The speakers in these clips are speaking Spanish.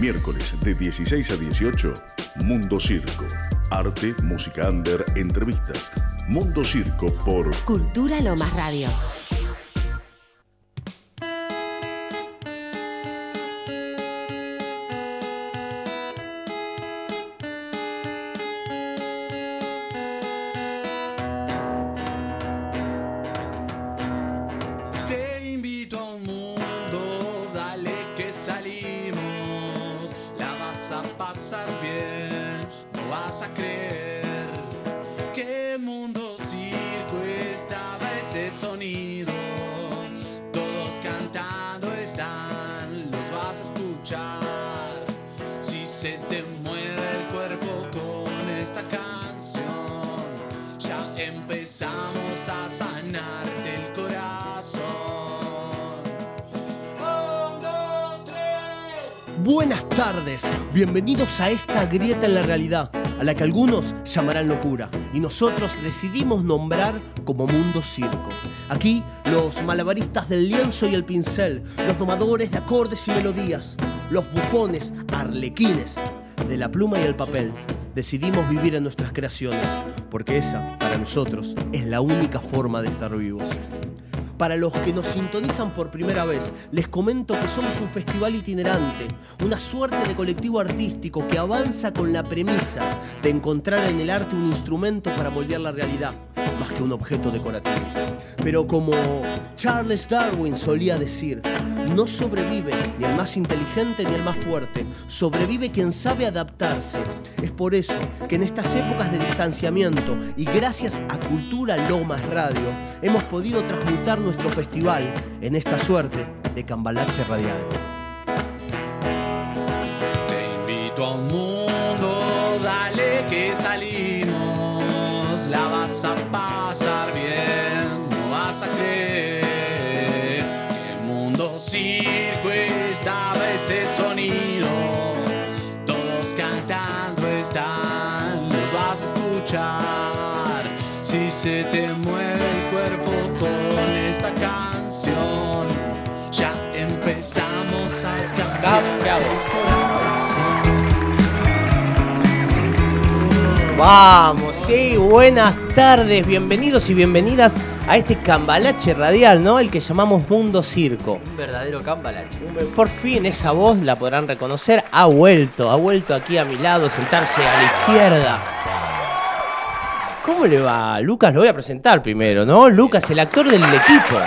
miércoles de 16 a 18, Mundo Circo. Arte, música under, entrevistas. Mundo Circo por Cultura Lomas Radio. Bienvenidos a esta grieta en la realidad, a la que algunos llamarán locura, y nosotros decidimos nombrar como Mundo Circo. Aquí, los malabaristas del lienzo y el pincel, los domadores de acordes y melodías, los bufones arlequines de la pluma y el papel, decidimos vivir en nuestras creaciones, porque esa, para nosotros, es la única forma de estar vivos. Para los que nos sintonizan por primera vez, les comento que somos un festival itinerante, una suerte de colectivo artístico que avanza con la premisa de encontrar en el arte un instrumento para moldear la realidad, más que un objeto decorativo. Pero como Charles Darwin solía decir, no sobrevive ni el más inteligente ni el más fuerte, sobrevive quien sabe adaptarse. Es por eso que en estas épocas de distanciamiento y gracias a Cultura Lomas Radio hemos podido transmutar nuestro festival en esta suerte de cambalache radial. Te invito a un a pasar bien, no vas a creer que el mundo circo estaba ese sonido. Todos cantando están, los vas a escuchar. Si se te mueve el cuerpo con esta canción, ya empezamos a cambiar. Vamos, sí, buenas tardes, bienvenidos y bienvenidas a este cambalache radial, ¿no? El que llamamos Mundo Circo. Un verdadero cambalache. Por fin esa voz la podrán reconocer, ha vuelto, ha vuelto aquí a mi lado, sentarse a la izquierda. ¿Cómo le va? Lucas, lo voy a presentar primero, ¿no? Lucas, el actor del equipo.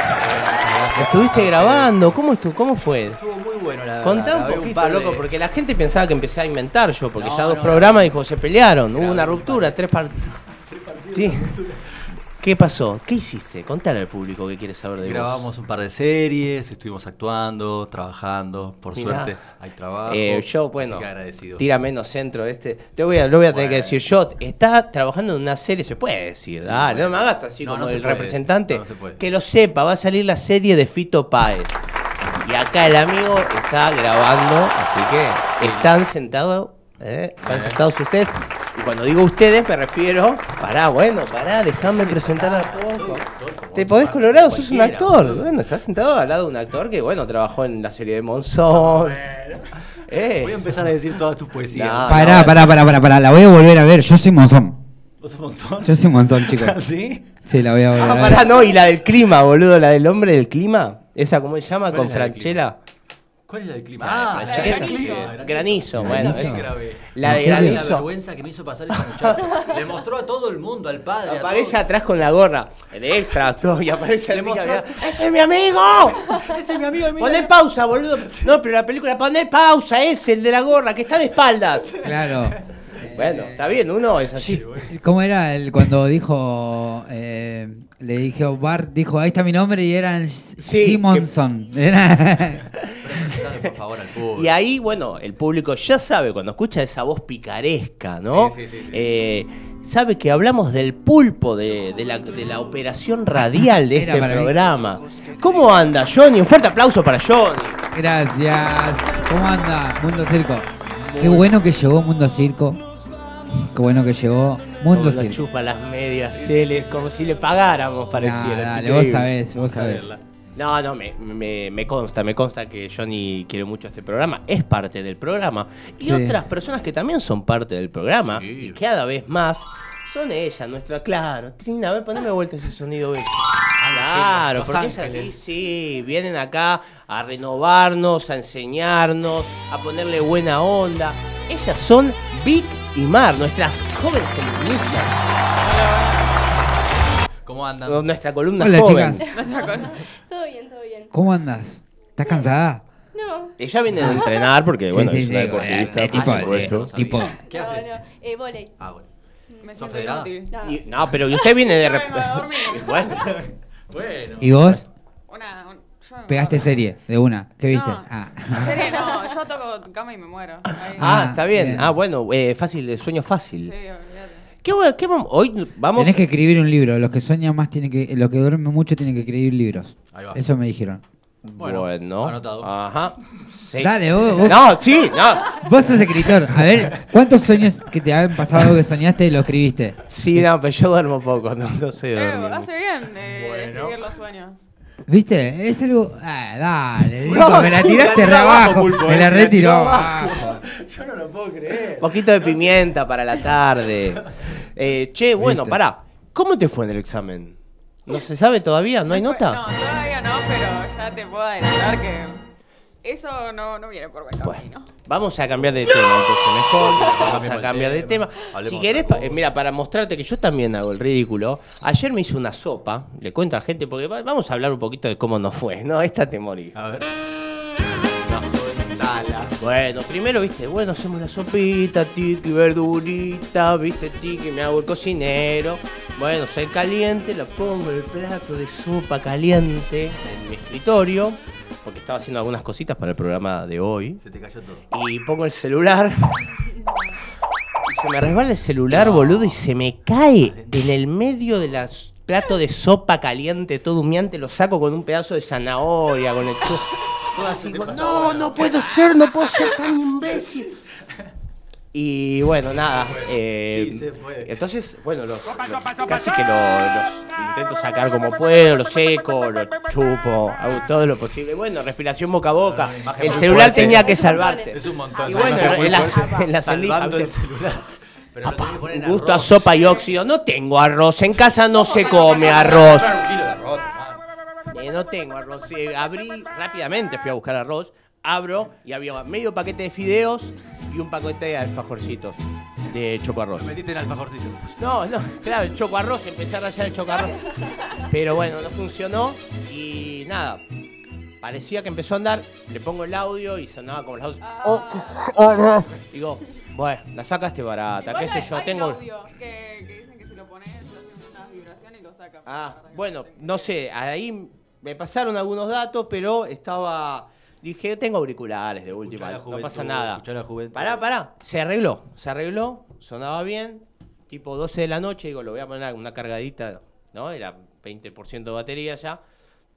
¿Lo estuviste grabando? ¿Cómo, estuvo? ¿Cómo fue? Estuvo muy bueno la Contá verdad. un Grabé poquito, par de- loco, porque la gente pensaba que empecé a inventar yo, porque No, ya dos no, programas no. dijo, se pelearon, hubo una un ruptura, tres partidos. ¿Qué pasó? ¿Qué hiciste? Contale al público que quiere saber de vos. Grabamos un par de series, estuvimos actuando, trabajando. Por Mirá. suerte hay trabajo. Eh, yo, bueno, agradecido. tira menos centro de este. Te voy a, lo voy a tener que decir yo. Está trabajando en una serie, se puede decir. Sí, Dale, no me hagas así No, como no el puede representante. No, no se puede. que lo sepa, va a salir la serie de Fito Páez. Y acá el amigo está grabando, así que están sentados, ¿eh? están sentados ustedes. Cuando digo ustedes me refiero, pará, bueno, pará, déjame presentar a poco. Te podés colorado, sos un actor. Bueno, estás sentado al lado de un actor que, bueno, trabajó en la serie de Monzón. Eh. Voy a empezar a decir todas tus poesías. No, Pará, no, pará, pará, pará, pará, la voy a volver a ver. Yo soy Monzón. ¿Vos sos Monzón? Yo soy Monzón, chicos. ¿Sí? Sí, la voy a volver Ah, a ver. pará, no, y la del clima, boludo, la del hombre del clima. Esa, ¿cómo se llama? ¿Cuál Con Franchella. ¿Cuál es la del clima? Ah, la clima. Granizo, bueno, Granizo. La de granizo. vergüenza que me hizo pasar ese muchacho. Le mostró a todo el mundo, al padre. Aparece atrás con la gorra, el extra, todo, y aparece el mostró- ¡Este es mi amigo! Ese es mi amigo. mira. Poné pausa, boludo. No, pero la película, poné pausa, es el de la gorra, que está de espaldas. Claro. Bueno, está bien, uno es así. ¿Cómo era el cuando dijo, eh, le dijo, Bart dijo, ahí está mi nombre y eran Sí, Simonson? Era- por favor, al público. Y ahí, bueno, el público ya sabe, cuando escucha esa voz picaresca, ¿no? Sí, sí, sí, sí. Eh, sabe que hablamos del pulpo de, de la, de la operación radial de este mí. programa. ¿Cómo anda, Johnny? Un fuerte aplauso para Johnny. Gracias. ¿Cómo anda Mundo Circo? Qué bueno que llegó Mundo Circo. Qué bueno que llegó Mundo Como nos chupa las medias, Celes, como si le pagáramos, pareciera. dale, vos sabés, vos sabés. No, no, me, me, me consta, me consta que Johnny quiere mucho este programa, es parte del programa. Y Sí. otras personas que también son parte del programa, Sí. y cada vez más, son ellas, nuestra, claro. Trina, a ver, poneme vuelta ese sonido. ven. Claro, Los porque es Ángeles. aquí, sí, vienen acá a renovarnos, a enseñarnos, a ponerle buena onda. Ellas son Vic y Mar, nuestras jóvenes columnistas, ¿Cómo andan? nuestra columna Hola, joven. chicas. Todo bien, todo bien. ¿Cómo andas? ¿Estás cansada? No, Ella viene de entrenar porque, Sí, bueno, sí, es una sí, deportista, eh, tipo, por eh, tipo- ¿Qué no, haces? no. Eh, volei. Ah, bueno. Me ¿Sos federada? No. No, pero y usted viene de... No a dormir. bueno, Bueno. ¿Y vos? Una, un- yo Pegaste serie de una. ¿Qué viste? No, Ah. serie no, yo toco cama y me muero. Ahí. ah, está bien. bien. Ah, bueno, eh, fácil, de sueño fácil. Sí, olvídate. ¿Qué, qué vamos? Hoy vamos... Tenés que escribir un libro. Los que sueñan más tienen que. Los que duermen mucho tienen que escribir libros. Ahí va. Eso me dijeron. Bueno, Bueno, anotado. Ajá. Sí. Dale, vos- vos- No, sí, no. Vos sos escritor. A ver, ¿cuántos sueños que te han pasado que soñaste y lo escribiste? Sí, no, pero yo duermo poco, no, no sé Eh, hace bien eh, Bueno. escribir los sueños. ¿Viste? Es algo. Ah, dale. No, Nico, me la tiraste re abajo. Pulpo, Me eh, la la retiró tiró abajo. Yo no lo puedo creer. Un poquito de pimienta para la tarde. Eh, che, bueno, ¿Viste? pará. ¿Cómo te fue en el examen? ¿No se sabe todavía? ¿No hay nota? No, todavía no, pero ya te puedo adelantar que eso no, no viene por buen camino. Bueno, vamos a cambiar de tema entonces mejor. Vamos a cambiar de tema. Si querés, pa- eh, mira, para mostrarte que yo también hago el ridículo, ayer me hice una sopa, le cuento a la gente, porque va- vamos a hablar un poquito de cómo nos fue. No, esta te morí. A ver. Bueno, primero, viste, bueno, hacemos la sopita, tiki, verdurita, viste, tiki, me hago el cocinero. Bueno, sal caliente, la pongo en el plato de sopa caliente en mi escritorio, estaba haciendo algunas cositas para el programa de hoy. Se te cayó todo. Y pongo el celular. Y se me resbala el celular, boludo, y se me cae en el medio del plato de sopa caliente, todo humeante. Lo saco con un pedazo de zanahoria, con el Todo así, no, no puedo ser, no puedo ser tan imbécil. Y bueno, nada. eh, Sí, se puede. Entonces, bueno, los, los- casi que lo- los intento sacar como puedo, lo seco, lo chupo, hago todo lo posible. Bueno, respiración boca a boca. El celular fuerte. tenía que salvarte. Es un montón. Y bueno, en la, en la sandía, Salvando el celular. Pero lo que en Gusto a arroz. sopa y óxido. No tengo arroz. En casa no se come arroz. Un kilo de arroz, hermano. Eh, no tengo arroz. Eh, abrí rápidamente, fui a buscar arroz. Abro y había medio paquete de fideos y un paquete de alfajorcitos de choco arroz. Lo metiste en alfajorcito. No, no, claro, el choco arroz, empecé a rayar el choco arroz. Pero bueno, no funcionó y nada. Parecía que empezó a andar, le pongo el audio y sonaba como el audio. Oh, oh, oh. Digo, bueno, la sacaste barata, qué sé hay- yo, hay tengo. un audio que, que dicen que si lo pones, lo hacen unas vibraciones y lo saca. Ah, bueno, no sé, ahí me pasaron algunos datos, pero estaba. Dije, tengo auriculares de última, no juventud, pasa nada. la juventud. Pará, pará, se arregló, se arregló, sonaba bien, tipo 12 de la noche, digo, lo voy a poner una cargadita, ¿no? Era 20% de batería ya.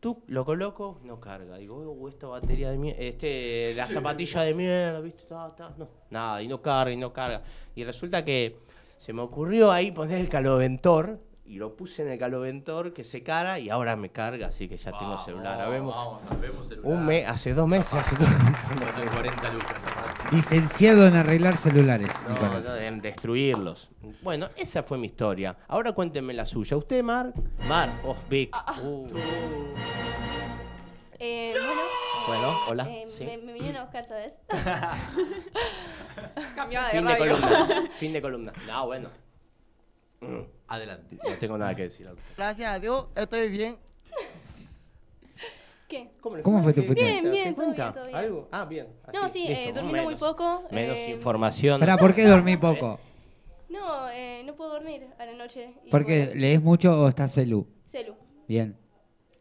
Tú lo coloco, no carga. Digo, "Oh, esta batería de mierda, este, la zapatilla de mierda, ¿viste? Ta, ta, no, nada, y no carga, y no carga. Y resulta que se me ocurrió ahí poner el caloventor, y lo puse en el caloventor que se cara, y ahora me carga, así que ya tengo celular. Habemos Vamos, vemos celular. un mes, hace dos meses, hace Son 40 lucas. Licenciado en arreglar celulares. No, no, en destruirlos. Bueno, esa fue mi historia. Ahora cuéntenme la suya. ¿Usted, Mar? Mar, oh, Vic. Uh. Eh, bueno, Bueno, hola. eh, Sí. me, me vinieron a buscar, ¿sabes? Cambiada de Fin de columna. fin de columna. No, bueno. Mm, Adelante. No tengo nada que decir. Gracias a Dios, estoy bien. ¿Qué? ¿Cómo fue tu ¿Qué- fin de- Bien, ¿Te bien, todo bien, todo bien. ¿Algo? Ah, bien. No, sí, eh, durmiendo muy poco. Menos eh, información. Pará, ¿por qué dormí poco? No, eh, no puedo dormir a la noche. y ¿Porque bueno, lees mucho o estás celu? Celu. Bien.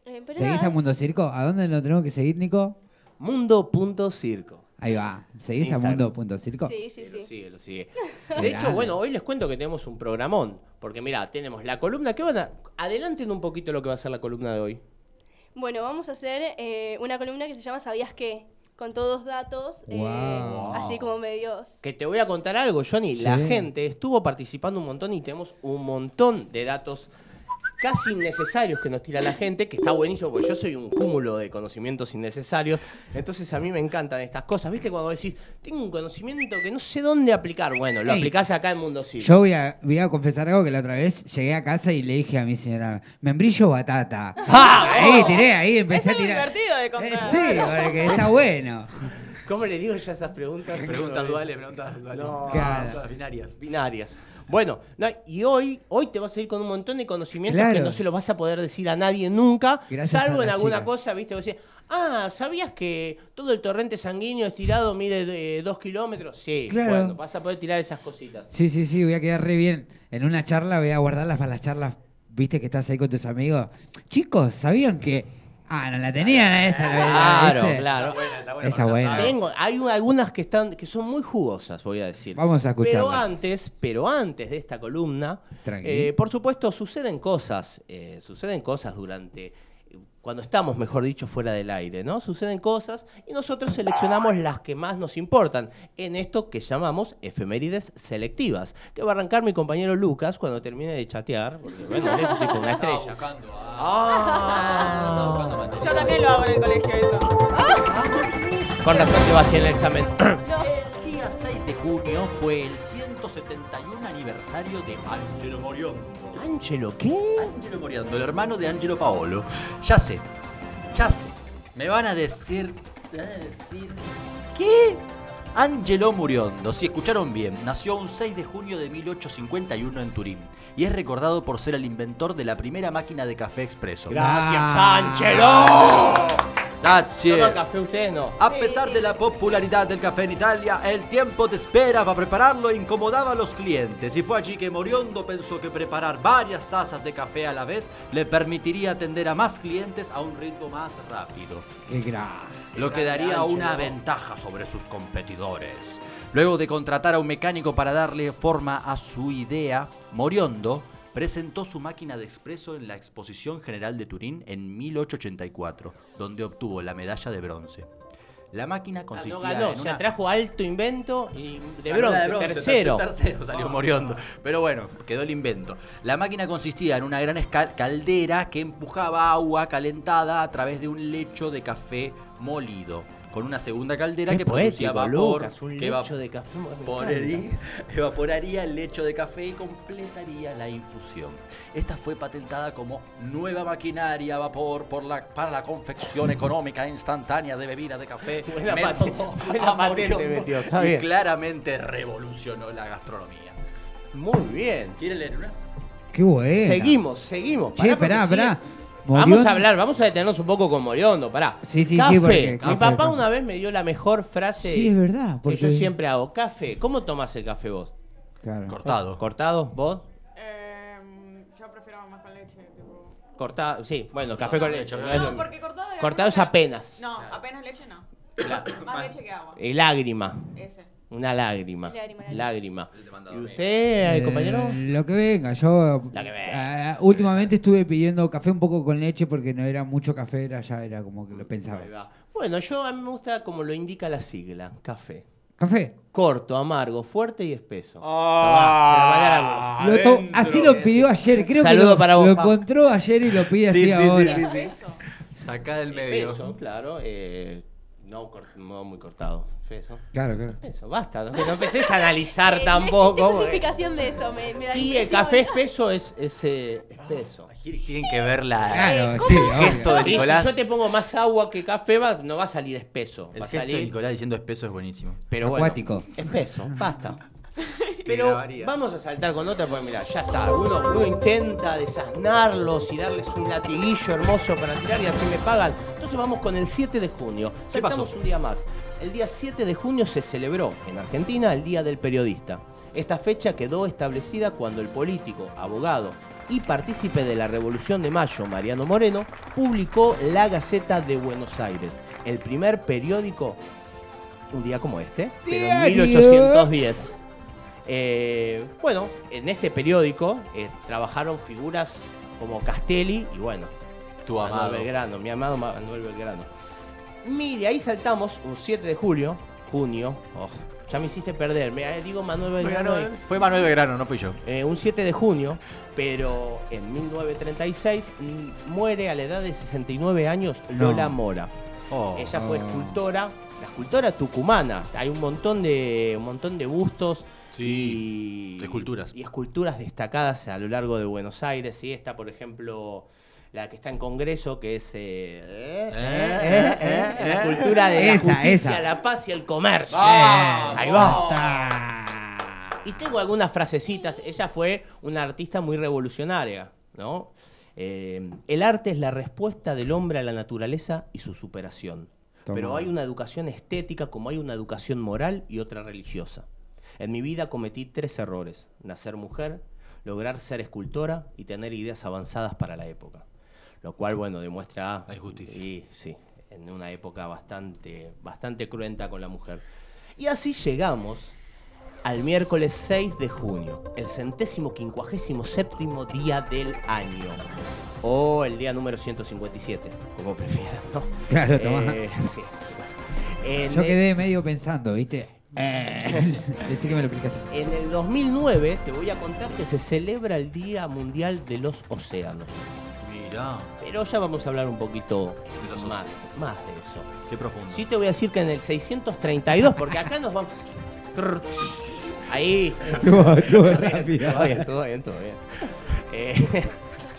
Eh, ¿Seguís nada, a Mundo Circo? ¿A dónde lo tenemos que seguir, Nico? Mundo.circo. Ahí va. ¿Seguís a. Mundo.circo? Sí, sí, Sí, lo sí. sigue, lo sigue. De hecho, bueno, hoy les cuento que tenemos un programón. Porque mira, tenemos la columna que van a. Adelanten un poquito lo que va a ser la columna de hoy. Bueno, vamos a hacer eh, una columna que se llama ¿Sabías qué? Con todos datos, eh, así como medios. Que te voy a contar algo, Johnny. La gente estuvo participando un montón y tenemos un montón de datos casi innecesarios que nos tira la gente, que está buenísimo, porque yo soy un cúmulo de conocimientos innecesarios. Entonces a mí me encantan estas cosas. ¿Viste? Cuando decís, tengo un conocimiento que no sé dónde aplicar. Bueno, lo Ey, aplicás acá en Mundo Civil. Yo voy a, voy a confesar algo que la otra vez llegué a casa y le dije a mi señora, membrillo o batata. ¡Ah! Ahí tiré, ahí empecé Es a muy tirar. divertido de Eh, contar. sí, porque está bueno. ¿Cómo le digo ya esas preguntas? Preguntas duales, preguntas duales. No. Claro. Todas binarias. binarias. Bueno, no, y hoy, hoy te vas a ir con un montón de conocimientos Claro. que no se los vas a poder decir a nadie nunca, Gracias salvo en alguna chica. cosa, viste, vos decís, ah, ¿sabías que todo el torrente sanguíneo estirado mide eh, dos kilómetros? Sí, Claro. bueno, vas a poder tirar esas cositas. Sí, sí, sí, voy a quedar re bien. En una charla voy a guardarlas para las charlas, viste que estás ahí con tus amigos. Chicos, ¿sabían que... Ah, no la tenían a esa. la- la- Claro, ¿viste? claro. Esa buena. Tengo, hay un- algunas que están, que son muy jugosas, voy a decir. Vamos a Pero escucharlas. antes, pero antes de esta columna, Tranqui. eh, por supuesto, suceden cosas, eh, suceden cosas durante, cuando estamos, mejor dicho, fuera del aire, ¿no? Suceden cosas y nosotros seleccionamos las que más nos importan en esto que llamamos efemérides selectivas, que va a arrancar mi compañero Lucas cuando termine de chatear, porque bueno, él es un tipo, una estrella. Ah. Yo también lo hago en el colegio eso. Con razón te va así en el examen. El día 6 de junio fue el 171 aniversario de Angelo Moriondo. Angelo, ¿qué? Angelo Moriondo, el hermano de Angelo Paolo. Ya sé, ya sé. Me van a decir. me van a decir. ¿Qué? Angelo Moriondo, si escucharon bien, nació un 6 de junio de 1851 en Turín y es recordado por ser el inventor de la primera máquina de café expreso. Gracias, Ah. Angelo. Grazie. Toma café ustedes no. A pesar de la popularidad del café en Italia, el tiempo de espera para prepararlo incomodaba a los clientes y fue allí que Moriondo pensó que preparar varias tazas de café a la vez le permitiría atender a más clientes a un ritmo más rápido, Qué gra- lo que daría una ventaja sobre sus competidores. Luego de contratar a un mecánico para darle forma a su idea, Moriondo presentó su máquina de expreso en la Exposición General de Turín en 1884, donde obtuvo la medalla de bronce. La máquina Ah, consistía ganó, en se una... trajo alto invento y de Ganó bronce, de tercero. Tercero salió Moriondo. Pero bueno, quedó el invento. La máquina consistía en una gran caldera que empujaba agua calentada a través de un lecho de café molido. Con una segunda caldera Qué que producía vapor. Lucas, un que lecho de café, evaporaría, el lecho de café y completaría la infusión. Esta fue patentada como nueva maquinaria a vapor por la, para la confección económica instantánea de bebida de café. Buena método patente, buena patente metió, está y bien. claramente revolucionó la gastronomía. Muy bien. ¿Quieren leer una? Qué bueno. Seguimos, seguimos. Che, Pará, esperá, Vamos a hablar, vamos a detenernos un poco con Moriondo, pará. Sí, sí, sí, café. porque- Mi café, papá café. una vez me dio la mejor frase Sí, es verdad, que porque- yo siempre hago. Café. ¿Cómo tomas el café vos? Claro. Cortado. ¿Cortado? ¿Vos? Em, yo prefiero más con leche, tipo. Cortado. Sí, bueno, café con leche. no porque cortado Cortado es apenas. No, apenas leche no. Más leche que agua. Y lágrima. Ese. Una lágrima. Lágrima, Lágrima. ¿Y usted, Eh, compañero? Lo que venga, yo. Lo que venga. ah, últimamente estuve pidiendo café un poco con leche porque no era mucho café, era ya era como que lo pensaba. Bueno, yo a mí me gusta como lo indica la sigla, café. ¿Café? Corto, amargo, fuerte y espeso. Ah, Tomá, Lo así lo pidió ayer, creo Saludo que lo, para vos, lo encontró ayer y lo pide así Sí, sí, sí, ahora. sí, sí. Eso. Sacá del medio. Espeso, claro. eh, no muy cortado. Claro, claro. Eso, basta. No, no empecés a analizar Eh, tampoco. Justificación de eso, me, me da Sí, el café espeso es, es eh, espeso. Tienen que ver la, Claro, ¿cómo? sí, el obvio. gesto de Y si Nicolás. yo te pongo más agua que café, va- no va a salir espeso. El va a gesto de Nicolás diciendo espeso es buenísimo. pero bueno, Acuático. espeso, basta. Pero grabaría. vamos a saltar con otra, porque mira, ya está. Uno, uno intenta desasnarlos y darles un latiguillo hermoso para tirar y así me pagan. Entonces vamos con el 7 de junio. ¿Qué pasó? Saltamos un día más. El día 7 de junio se celebró en Argentina el Día del Periodista. Esta fecha quedó establecida cuando el político, abogado y partícipe de la Revolución de Mayo, Mariano Moreno, publicó La Gaceta de Buenos Aires, el primer periódico, un día como este, pero en Diario. 1810. Eh, bueno, en este periódico eh, trabajaron figuras como Castelli y bueno, Tu Manuel amado. Belgrano, mi amado Manuel Belgrano. Mire, ahí saltamos un 7 de julio, junio. oh, ya me hiciste perder. Me eh, digo Manuel Belgrano. y- Fue Manuel Belgrano, no fui yo. eh, un 7 de junio, pero en 1936 mm, muere a la edad de 69 años Lola No. Mora. Oh. Ella fue Oh. escultora, la escultora tucumana. Hay un montón de, un montón de bustos Sí, y esculturas. y esculturas destacadas a lo largo de Buenos Aires. ¿sí? Está, por ejemplo, la que está en Congreso, que es eh, eh, eh, eh, eh, la escultura de la Esa, justicia, esa. la paz y el comercio. ¡Vamos! Ahí va. Y tengo algunas frasecitas. Ella fue una artista muy revolucionaria, ¿no? Eh, el arte es la respuesta del hombre a la naturaleza y su superación. Toma. Pero hay una educación estética como hay una educación moral y otra religiosa. En mi vida cometí tres errores. Nacer mujer, lograr ser escultora y tener ideas avanzadas para la época. Lo cual, bueno, demuestra... La injusticia. Y, sí, en una época bastante, bastante cruenta con la mujer. Y así llegamos al miércoles 6 de junio, el centésimo quincuagésimo séptimo día del año. O el día número 157, como prefieras, ¿no? Claro, tomá. Eh, sí. En Yo el- quedé medio pensando, ¿viste? Eh, Decí que me lo explicaste. En el 2009 te voy a contar que se celebra el Día Mundial de los Océanos. Mirá, Pero ya vamos a hablar un poquito más, más de eso. qué profundo. Sí te voy a decir que en el 632, porque acá nos vamos... Ahí. Todo bien, todo bien, todo bien, todo bien. Eh,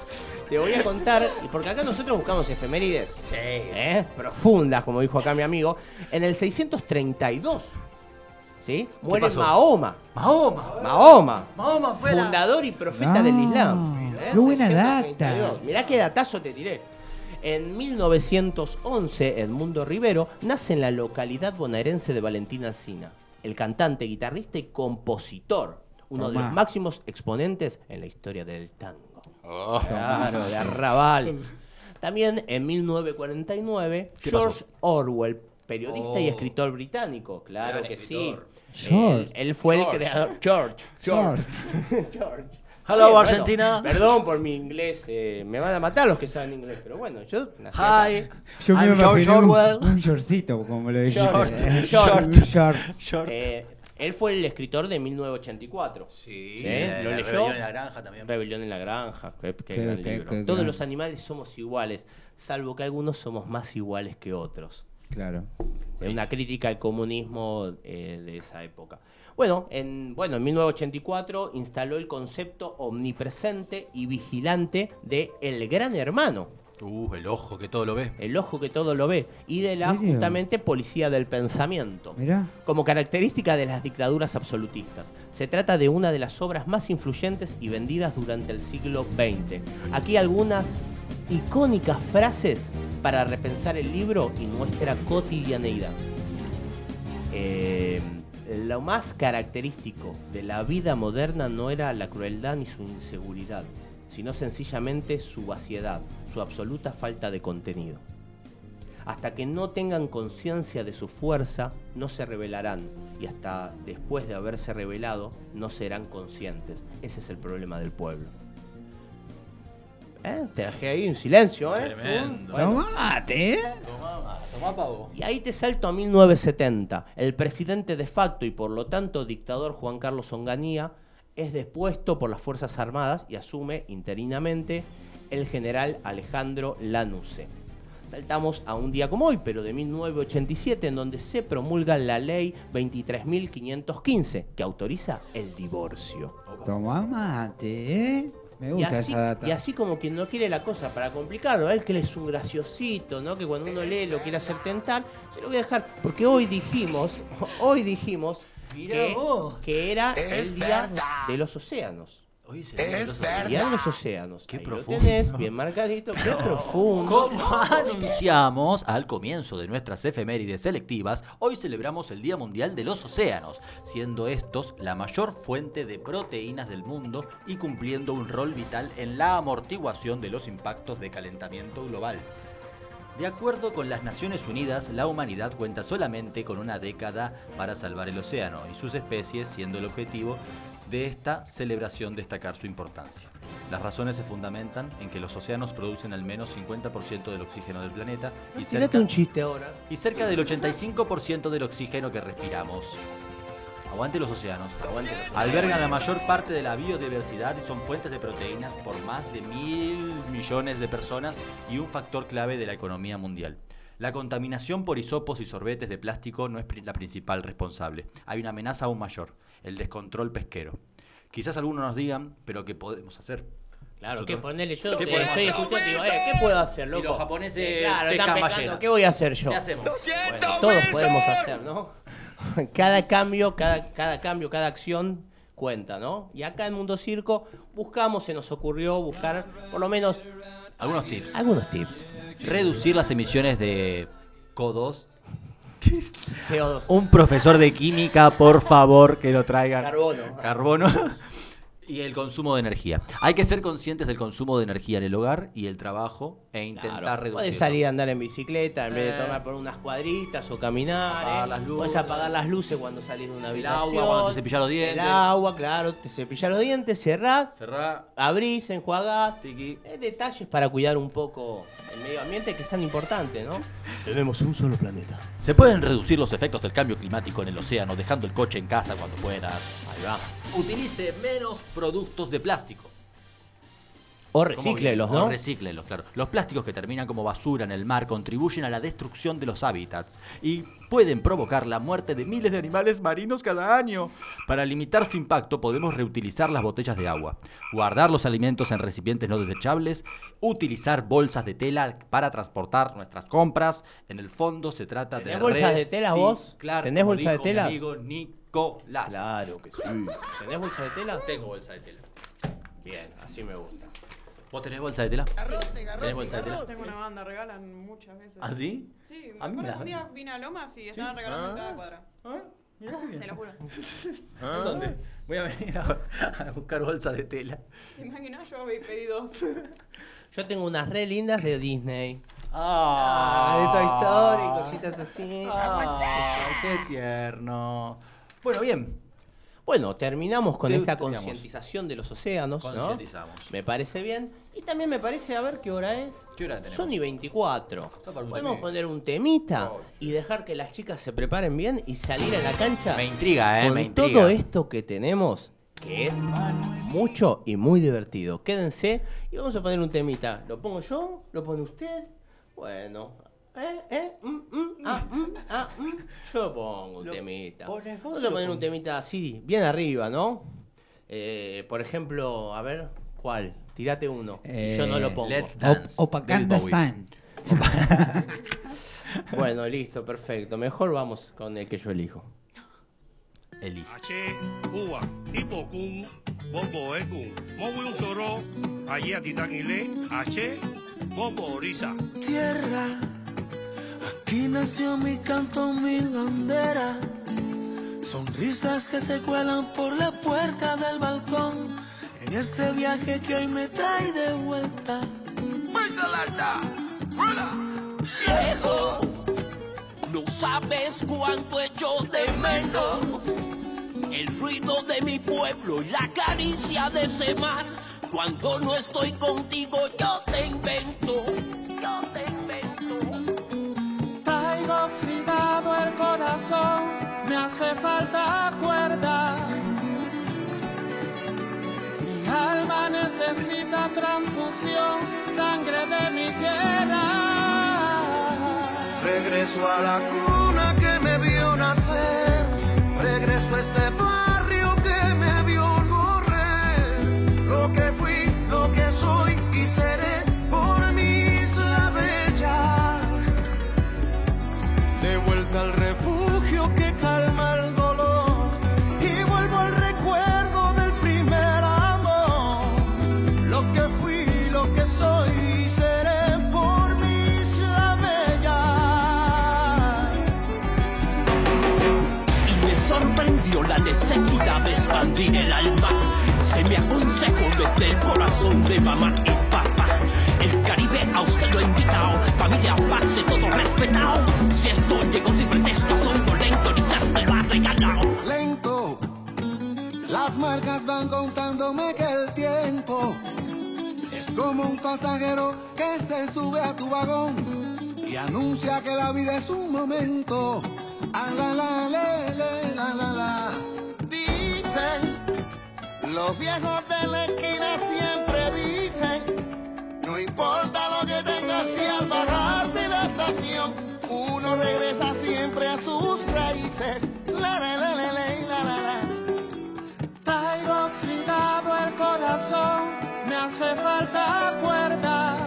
te voy a contar, y porque acá nosotros buscamos efemérides ¿eh? profundas, como dijo acá mi amigo. En el 632, ¿sí? Muere pasó? Mahoma. Mahoma. Mahoma. Mahoma fue la... Fundador y profeta No, del Islam. Qué buena 632. data. Mirá qué datazo te tiré. En 1911, Edmundo Rivero nace en la localidad bonaerense de Valentín Alsina. El cantante, guitarrista y compositor. Uno de los máximos exponentes en la historia del tango. Oh. Claro, de Arrabal. También en 1949, ¿Qué pasó? George Orwell, periodista y Oh. escritor británico, claro Gran que escritor. sí. George. Él, él fue George. el creador. George. George. George. Hello, Argentina. perdón por mi inglés. eh, me van a matar los que saben inglés, pero bueno, yo nací Hi, acá. Yo me I'm George imaginé un, Orwell. un shortcito, como lo. Short, Eh, short. un short. Short. Eh, él fue el escritor de 1984. Sí, ¿Eh? la ¿Lo leyó? rebelión en la granja también. Rebelión en la granja, qué, qué Qué- gran qué- libro. qué Todos gran. los animales somos iguales, salvo que algunos somos más iguales que otros. Claro. Es una crítica al comunismo eh, de esa época. Bueno en, bueno, en 1984 instaló el concepto omnipresente y vigilante de el gran hermano, Uh, el ojo que todo lo ve. el ojo que todo lo ve, y de la serio? justamente policía del pensamiento. Mirá. Como característica de las dictaduras absolutistas. Se trata de una de las obras más influyentes y vendidas durante el siglo XX. Aquí algunas icónicas frases para repensar el libro y nuestra cotidianeidad. Eh, lo más característico de la vida moderna no era la crueldad ni su inseguridad, sino sencillamente su vaciedad, su absoluta falta de contenido. Hasta que no tengan conciencia de su fuerza, no se rebelarán. Y hasta después de haberse revelado, no serán conscientes. Ese es el problema del pueblo. ¿Eh? Te dejé ahí en silencio, ¿eh? Tremendo. Bueno. Tomate, ¿eh? Tomá, tomá pavo. Y ahí te salto a 1970. El presidente de facto y por lo tanto dictador Juan Carlos Onganía es depuesto por las Fuerzas Armadas y asume interinamente el general Alejandro Lanusse. Saltamos a un día como hoy, pero de 1987, en donde se promulga la ley 23.515, que autoriza el divorcio. Toma mate, ¿eh? Me Y gusta así, esa data. y así como quien no quiere la cosa para complicarlo, él que él es un graciosito, ¿no? Que cuando uno lee lo quiere hacer tentar, se lo voy a dejar, porque hoy dijimos, hoy dijimos que era el día de los océanos. Hoy se día de los océanos. Qué Ahí profundo. Lo tenés, bien marcadito, qué profundo. Como anunciamos al comienzo de nuestras efemérides selectivas, hoy celebramos el Día Mundial de los Océanos, siendo estos la mayor fuente de proteínas del mundo y cumpliendo un rol vital en la amortiguación de los impactos de calentamiento global. De acuerdo con las Naciones Unidas, la humanidad cuenta solamente con una década para salvar el océano y sus especies, siendo el objetivo de esta celebración destacar su importancia. Las razones se fundamentan en que los océanos producen al menos 50% del oxígeno del planeta y cerca, un chiste ahora. y cerca del 85% del oxígeno que respiramos. Aguante los océanos. Albergan la mayor parte de la biodiversidad y son fuentes de proteínas por más de mil millones de personas y un factor clave de la economía mundial. La contaminación por hisopos y sorbetes de plástico no es la principal responsable. Hay una amenaza aún mayor, el descontrol pesquero. Quizás algunos nos digan, pero ¿qué podemos hacer? Claro, Nosotros- que ponele yo, ¿Qué estoy hacer? escuchando y digo, eh, ¿qué puedo hacer, Si los japoneses Eh, claro, pescan ballena. pescando, ¿qué voy a hacer yo? ¿Qué hacemos? Bueno, todos podemos hacer, ¿no? cada cambio, cada, cada cambio, cada acción cuenta, ¿no? Y acá en Mundo Circo buscamos, se nos ocurrió buscar por lo menos Algunos tips. algunos tips. Reducir las emisiones de CO2. CO2. Un profesor de química, por favor, que lo traigan. Carbono. Carbono. Y el consumo de energía. Hay que ser conscientes del consumo de energía en el hogar y el trabajo e intentar Claro, reducirlo. Podés salir a andar en bicicleta en vez de Eh. tomar por unas cuadritas o caminar. Apagar eh. las luces. Podés apagar las luces cuando salís de una El habitación. agua cuando te cepillás los dientes. El agua, claro, te cepillás los dientes, cerrás, Cerrá. abrís, enjuagás. Tiki. Eh, detalles para cuidar un poco el medio ambiente que es tan importante, ¿no? Tenemos un solo planeta. Se pueden reducir los efectos del cambio climático en el océano dejando el coche en casa cuando puedas. Utilice menos productos de plástico. O ¿Cómo recíclelos, viene? O ¿no? recíclelos, claro. Los plásticos que terminan como basura en el mar contribuyen a la destrucción de los hábitats y pueden provocar la muerte de miles de animales marinos cada año. Para limitar su impacto podemos reutilizar las botellas de agua, guardar los alimentos en recipientes no desechables, utilizar bolsas de tela para transportar nuestras compras. En el fondo se trata de ¿Tenés bolsas de tela vos? reciclar, ¿Tenés como bolsa de telas? amigo Nicolás. Claro que sí. ¿Tenés bolsa de tela? Tengo bolsa de tela. Bien, así me gusta. ¿Vos tenés bolsa de tela? Garrote, ¿Tenés garrote, bolsa de tela? garrote. Tengo una banda, regalan muchas veces. ¿Ah, sí? Sí, me Ah, acuerdo que un día vine a Lomas y estaban regalando en cada cuadra. Te lo juro. ¿Dónde? Voy a venir a, a buscar bolsa de tela. ¿Te imaginas? Yo había pedido dos. Yo tengo unas re lindas de Disney. Ah, de Toy Story, cositas así. Ay, qué tierno. Bueno, bien. Bueno, terminamos con Te- esta concientización de los océanos, ¿no? Concientizamos. Me parece bien. Y también me parece, a ver qué hora es. ¿Qué hora tenemos? Son y 24. Está para un Podemos temita. poner un temita Oh, y dejar que las chicas se preparen bien y salir a la cancha. Me intriga, eh, con me intriga. todo esto que tenemos, que es mucho y muy divertido. Quédense y vamos a poner un temita. ¿Lo pongo yo? ¿Lo pone usted? Bueno. ¿Eh? ¿Eh? Mm, mm, ah, mm, ah, mm. Yo pongo un Lo temita. pones vos Vamos a lo poner un temita así, bien arriba, ¿no? Eh, por ejemplo, a ver, ¿cuál? Tirate uno. yo no lo Eh, pongo. Let's Dance. Opacanda. Stan. Bueno, listo, perfecto. Mejor vamos con el que yo elijo. Eli. Ache, Cuba, Hipocún, Bobo Ecun, Mowi un soro, allí a Titaquile, Ache, Bobo Orisa. tierra. Aquí nació mi canto, mi bandera. Sonrisas que se cuelan por la puerta del balcón. En este viaje que hoy me trae de vuelta. Viejo, no sabes cuánto echo de menos. El ruido de mi pueblo y la caricia de ese mar. Cuando no estoy contigo, yo te invento. Yo te invento. Traigo oxidado el corazón, me hace falta cuerda. Alma necesita transfusión, sangre de mi tierra. Regreso a la cuna que me vio nacer, regreso a este Familia, base, todo respetado. Si esto llegó sin pretexto, son lento, ya te ha regalado. Lento, la Las marcas van contándome que el tiempo es como un pasajero que se sube a tu vagón y anuncia que la vida es un momento. Ah, la, la, la, la, la. Dicen, los viejos de la esquina siempre dicen, importa lo que tengas si al bajar de la estación, uno regresa siempre a sus raíces. La, la, la, la, la, la, la, la. Traigo oxidado el corazón, me hace falta cuerda.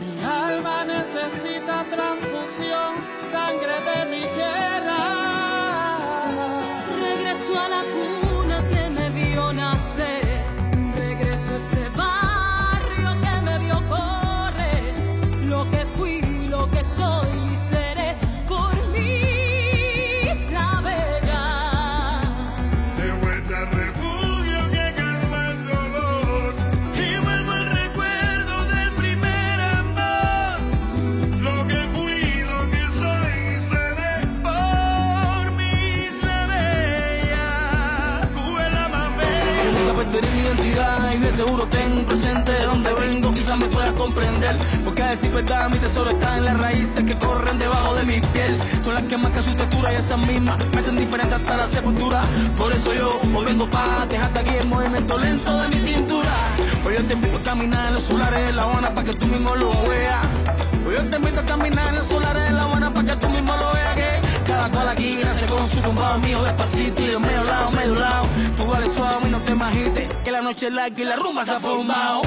Mi alma necesita transfusión, sangre de mi tierra. Regreso a la cuna seguro tengo un presente de donde vengo, quizás me puedas comprender. Porque a decir verdad, mi tesoro está en las raíces que corren debajo de mi piel. Son las que marcan su textura y esas mismas me hacen diferente hasta la sepultura. Por eso yo hoy vengo pa' dejarte aquí el movimiento lento de mi cintura. Hoy yo te invito a caminar en los solares de La Habana para que tú mismo lo veas. Hoy yo te invito a caminar en los solares de La Habana para cada cual aquí nace con su tumbado mío despacito y de medio lado, medio lado. Tú vales suave y no te imagites que la noche es larga y la rumba se ha formado.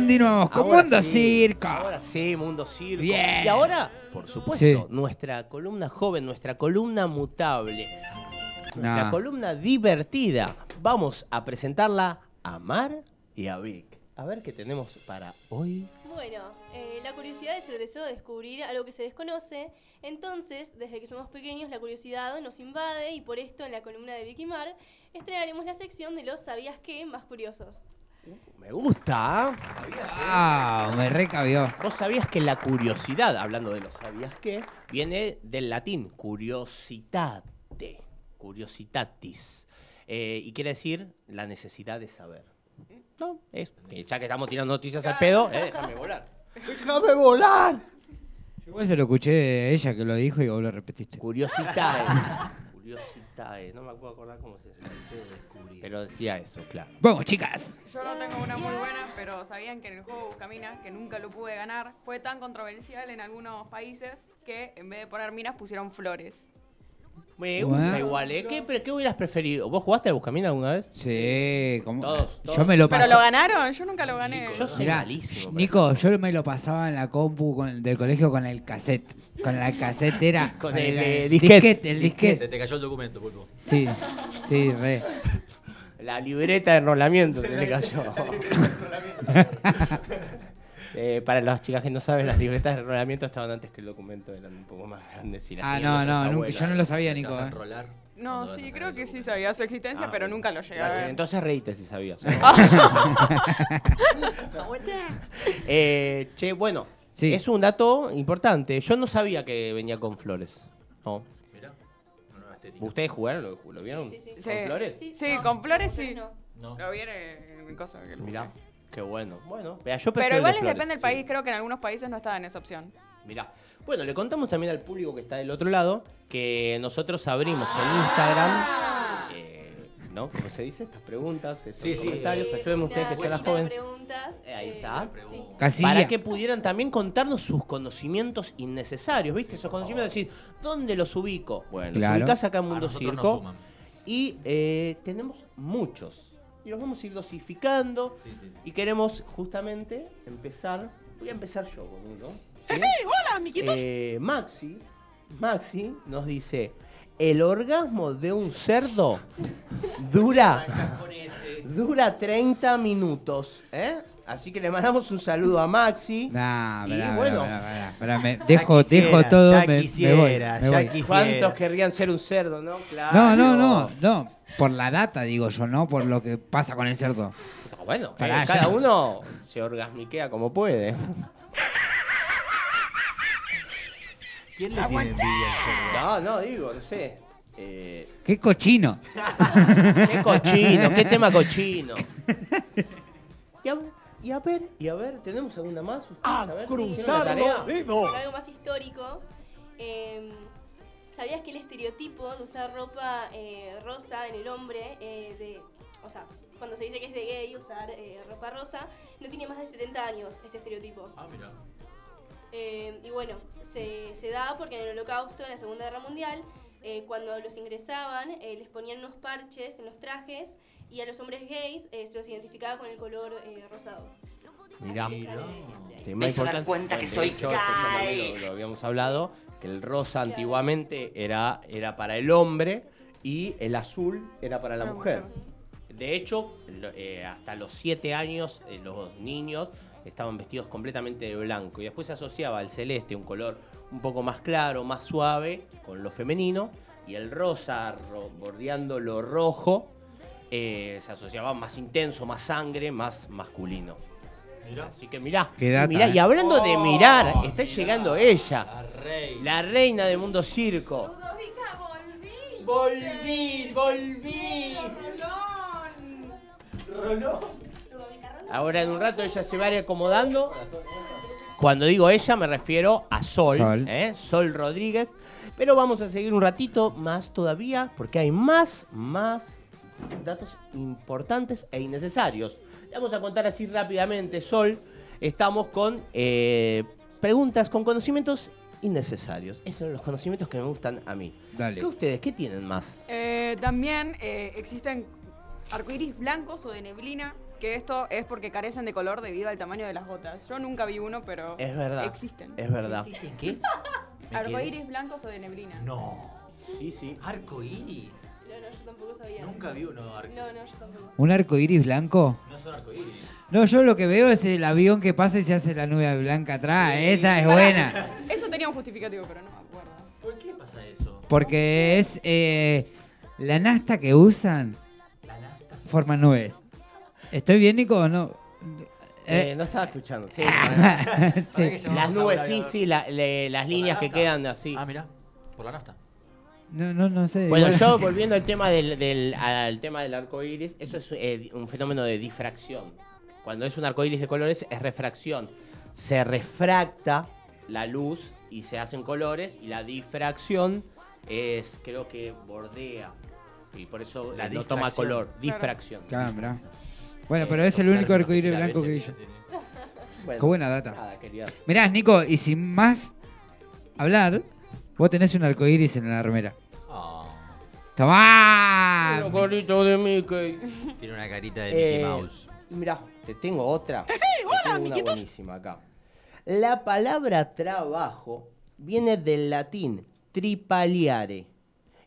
Continuamos con Ahora Mundo sí, Circo. Ahora sí, Mundo Circo. Bien. Y ahora, por supuesto, Sí. nuestra columna joven, nuestra columna mutable, nuestra Nah. columna divertida. Vamos a presentarla a Mar y a Vic. A ver qué tenemos para hoy. Bueno, eh, la curiosidad es el deseo de descubrir algo que se desconoce. Entonces, desde que somos pequeños, la curiosidad nos invade y por esto en la columna de Vicky Mar estrenaremos la sección de los ¿sabías qué? más curiosos. Me gusta. Ah, me recabió. ¿Vos sabías que la curiosidad, hablando de los sabías qué, viene del latín curiositate, curiositatis, eh, y quiere decir la necesidad de saber. No, es, eh, ya que estamos tirando noticias al pedo, eh, déjame volar. ¡Déjame volar! Yo igual se lo escuché de ella que lo dijo y vos lo repetiste. Curiositae. Curiositae. No me puedo acordar cómo se dice. Pero decía eso, claro. Vamos, chicas. Yo no tengo una muy buena, pero sabían que en el juego Buscaminas, que nunca lo pude ganar, fue tan controversial en algunos países que en vez de poner minas pusieron flores. Me gusta Wow. igual, ¿eh? ¿Qué, pero ¿Qué hubieras preferido? ¿Vos jugaste al Buscamina alguna vez? Sí, como. Todos, todos. Yo me lo ¿Pero lo ganaron? Yo nunca lo gané. Yo soy Mirá, malísimo. para Nico, yo me lo pasaba en la compu con- del colegio con el cassette. Con la cassette era. Con el, eh, disquete. el Se disquete. te cayó el documento, pulpo. Sí, sí, re. La libreta de enrolamiento se te cayó. Eh, para las chicas que no saben, las libretas de enrolamiento estaban antes que el documento, eran un poco más grandes. Y las Ah, no, no, nunca- yo no lo sabía, Nico. eh. enrolar. No, sí, creo que sí sabía su existencia, Ah, pero nunca lo llegué a Gracias. ver. Entonces reíte si sabías. eh, che, bueno, Sí. es un dato importante. Yo no sabía que venía con flores. No. Mirá, una nueva estética. ¿Ustedes jugaron? ¿Lo, lo vieron? Sí, sí, sí. Sí. ¿Con flores? Sí, Sí, no, con flores sí. no. No. Lo viene en mi cosa. que lo Mirá, busqué. Qué bueno. Bueno, vea, yo Pero igual es- depende del sí. país. Creo que en algunos países no estaba en esa opción. Mirá. Bueno, le contamos también al público que está del otro lado que nosotros abrimos en Instagram, eh, ¿no? ¿Cómo se dice? Estas preguntas, estos Sí, sí, comentarios. Eh, Ayúdenme ustedes que yo la cajita de joven. preguntas, Eh, ahí está. sí. Para que pudieran también contarnos sus conocimientos innecesarios, ¿viste? Esos conocimientos, decir, ¿dónde los ubico? Bueno, los Claro. ubicás acá en Mundo Circo. Y eh, tenemos muchos. Y los vamos a ir dosificando. Sí, sí, sí. Y queremos justamente empezar. Voy a empezar yo con uno. ¿sí? hola, amiguitos. Eh, Maxi, Maxi nos dice: El orgasmo de un cerdo dura, dura 30 minutos. ¿eh? Así que le mandamos un saludo a Maxi. Nah, Y pará, bueno. pará, pará, pará, me- dejo, quisiera, dejo todo, ya me, me quisiera, voy, me ya voy. quisiera. ¿Cuántos querrían ser un cerdo, no? Claro. No, no, no, no. Por la data, digo yo, no por lo que pasa con el cerdo. No, Bueno, eh, Pará, cada ya. uno se orgasmiquea como puede. ¿Quién le tiene envidia al cerdo? No, no, digo, no sé. Eh, Qué cochino. qué cochino, qué tema cochino. Y a, y a ver, y a ver, ¿tenemos alguna más? ¿Ustedes? A ver, ¿hicieron la tarea? Por algo más histórico. eh, ¿Sabías que el estereotipo de usar ropa eh, rosa en el hombre, eh, de, o sea, cuando se dice que es de gay usar eh, ropa rosa, no tiene más de 70 años este estereotipo? Ah, mira. Eh, y bueno, se, se da porque en el holocausto, en la Segunda Guerra Mundial, eh, cuando los ingresaban, eh, les ponían unos parches en los trajes y a los hombres gays eh, se los identificaba con el color eh, rosado. Mirá. Tema Me hizo dar importante. cuenta que soy de hecho, esto ya gay. lo, lo habíamos hablado, que el rosa antiguamente era, era para el hombre y el azul era para la mujer. De hecho, lo- eh, hasta los siete años eh, los niños estaban vestidos completamente de blanco y después se asociaba al celeste, un color un poco más claro, más suave, con lo femenino, y el rosa ro- bordeando lo rojo eh, se asociaba más intenso, más sangre, más masculino. Así que mirá, data, mirá, eh. y hablando de mirar, Oh, está mirá. llegando ella, La reina. la reina de Mundo Circo. Volví, volví. Rolón. Ahora en un rato ella se va a ir acomodando. Cuando digo ella me refiero a Sol, Sol. ¿eh? Sol Rodríguez. Pero vamos a seguir un ratito más todavía porque hay más, más datos importantes e innecesarios. Le Vamos a contar así rápidamente, Sol. Estamos con eh, preguntas con conocimientos innecesarios. Esos son los conocimientos que me gustan a mí. Dale. ¿Qué ustedes? ¿Qué tienen más? Eh, también eh, existen arcoíris blancos o de neblina, que esto es porque carecen de color debido al tamaño de las gotas. Yo nunca vi uno, pero Es verdad. existen. Es verdad. ¿Qué? ¿Me Arcoíris blancos o de neblina. No. Sí, sí. Arco iris. No, no, yo tampoco sabía. Nunca vi uno arco. No, no, yo tampoco. ¿Un arco iris blanco? No son arco iris. No, yo lo que veo es el avión que pasa y se hace la nube blanca atrás. Esa es buena. Eso tenía un justificativo, pero no me acuerdo. ¿Por qué pasa eso? Porque es eh, la nasta que usan La nafta. forma nubes. ¿Estoy bien, Nico, o no? Eh, Eh, no estaba escuchando. Sí. sí. Las nubes, sí, sí, la- le- las líneas que quedan así. Ah, mira. Por la nafta. No, no, no sé. Bueno, igual- yo volviendo al tema del, del- al tema del arco iris, eso es eh, un fenómeno de difracción. Cuando es un arco iris de colores es refracción. Se refracta la luz y se hacen colores y la difracción es, creo que bordea. Y por eso La eh, no toma color. Difracción. Claro, mirá. Bueno, pero es el único arco iris blanco que vi yo. Bueno, Qué buena data. Nada. Mirá, Nico, y sin más hablar, vos tenés un arco iris en la remera. Ah, ¡Tomá! Pero corito de Mickey. tiene una carita de Mickey Eh, Mouse. Mira, te tengo otra. Te tengo una buenísima acá. La palabra trabajo viene del latín tripaliare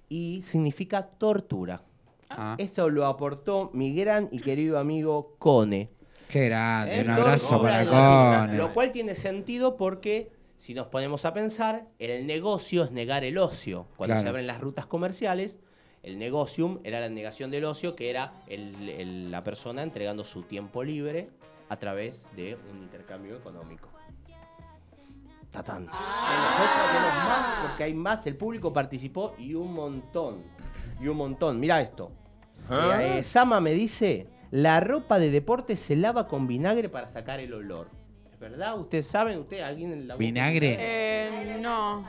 y significa tortura. Ah, Eso lo aportó mi gran y querido amigo Cone. qué grande, ¿eh? un abrazo para Cone. Lo cual tiene sentido porque si nos ponemos a pensar, el negocio es negar el ocio. Cuando Claro. se abren las rutas comerciales, el negocium era la negación del ocio, que era el- el- la persona entregando su tiempo libre a través de un intercambio económico. Tatán. Más porque hay más. El público participó y un montón. Y un montón. Mira esto. Eh, eh, Sama me dice, La ropa de deporte se lava con vinagre para sacar el olor. ¿Es verdad? ¿Ustedes saben? ¿Usted alguien lavó con ¿Vinagre? Eh, no.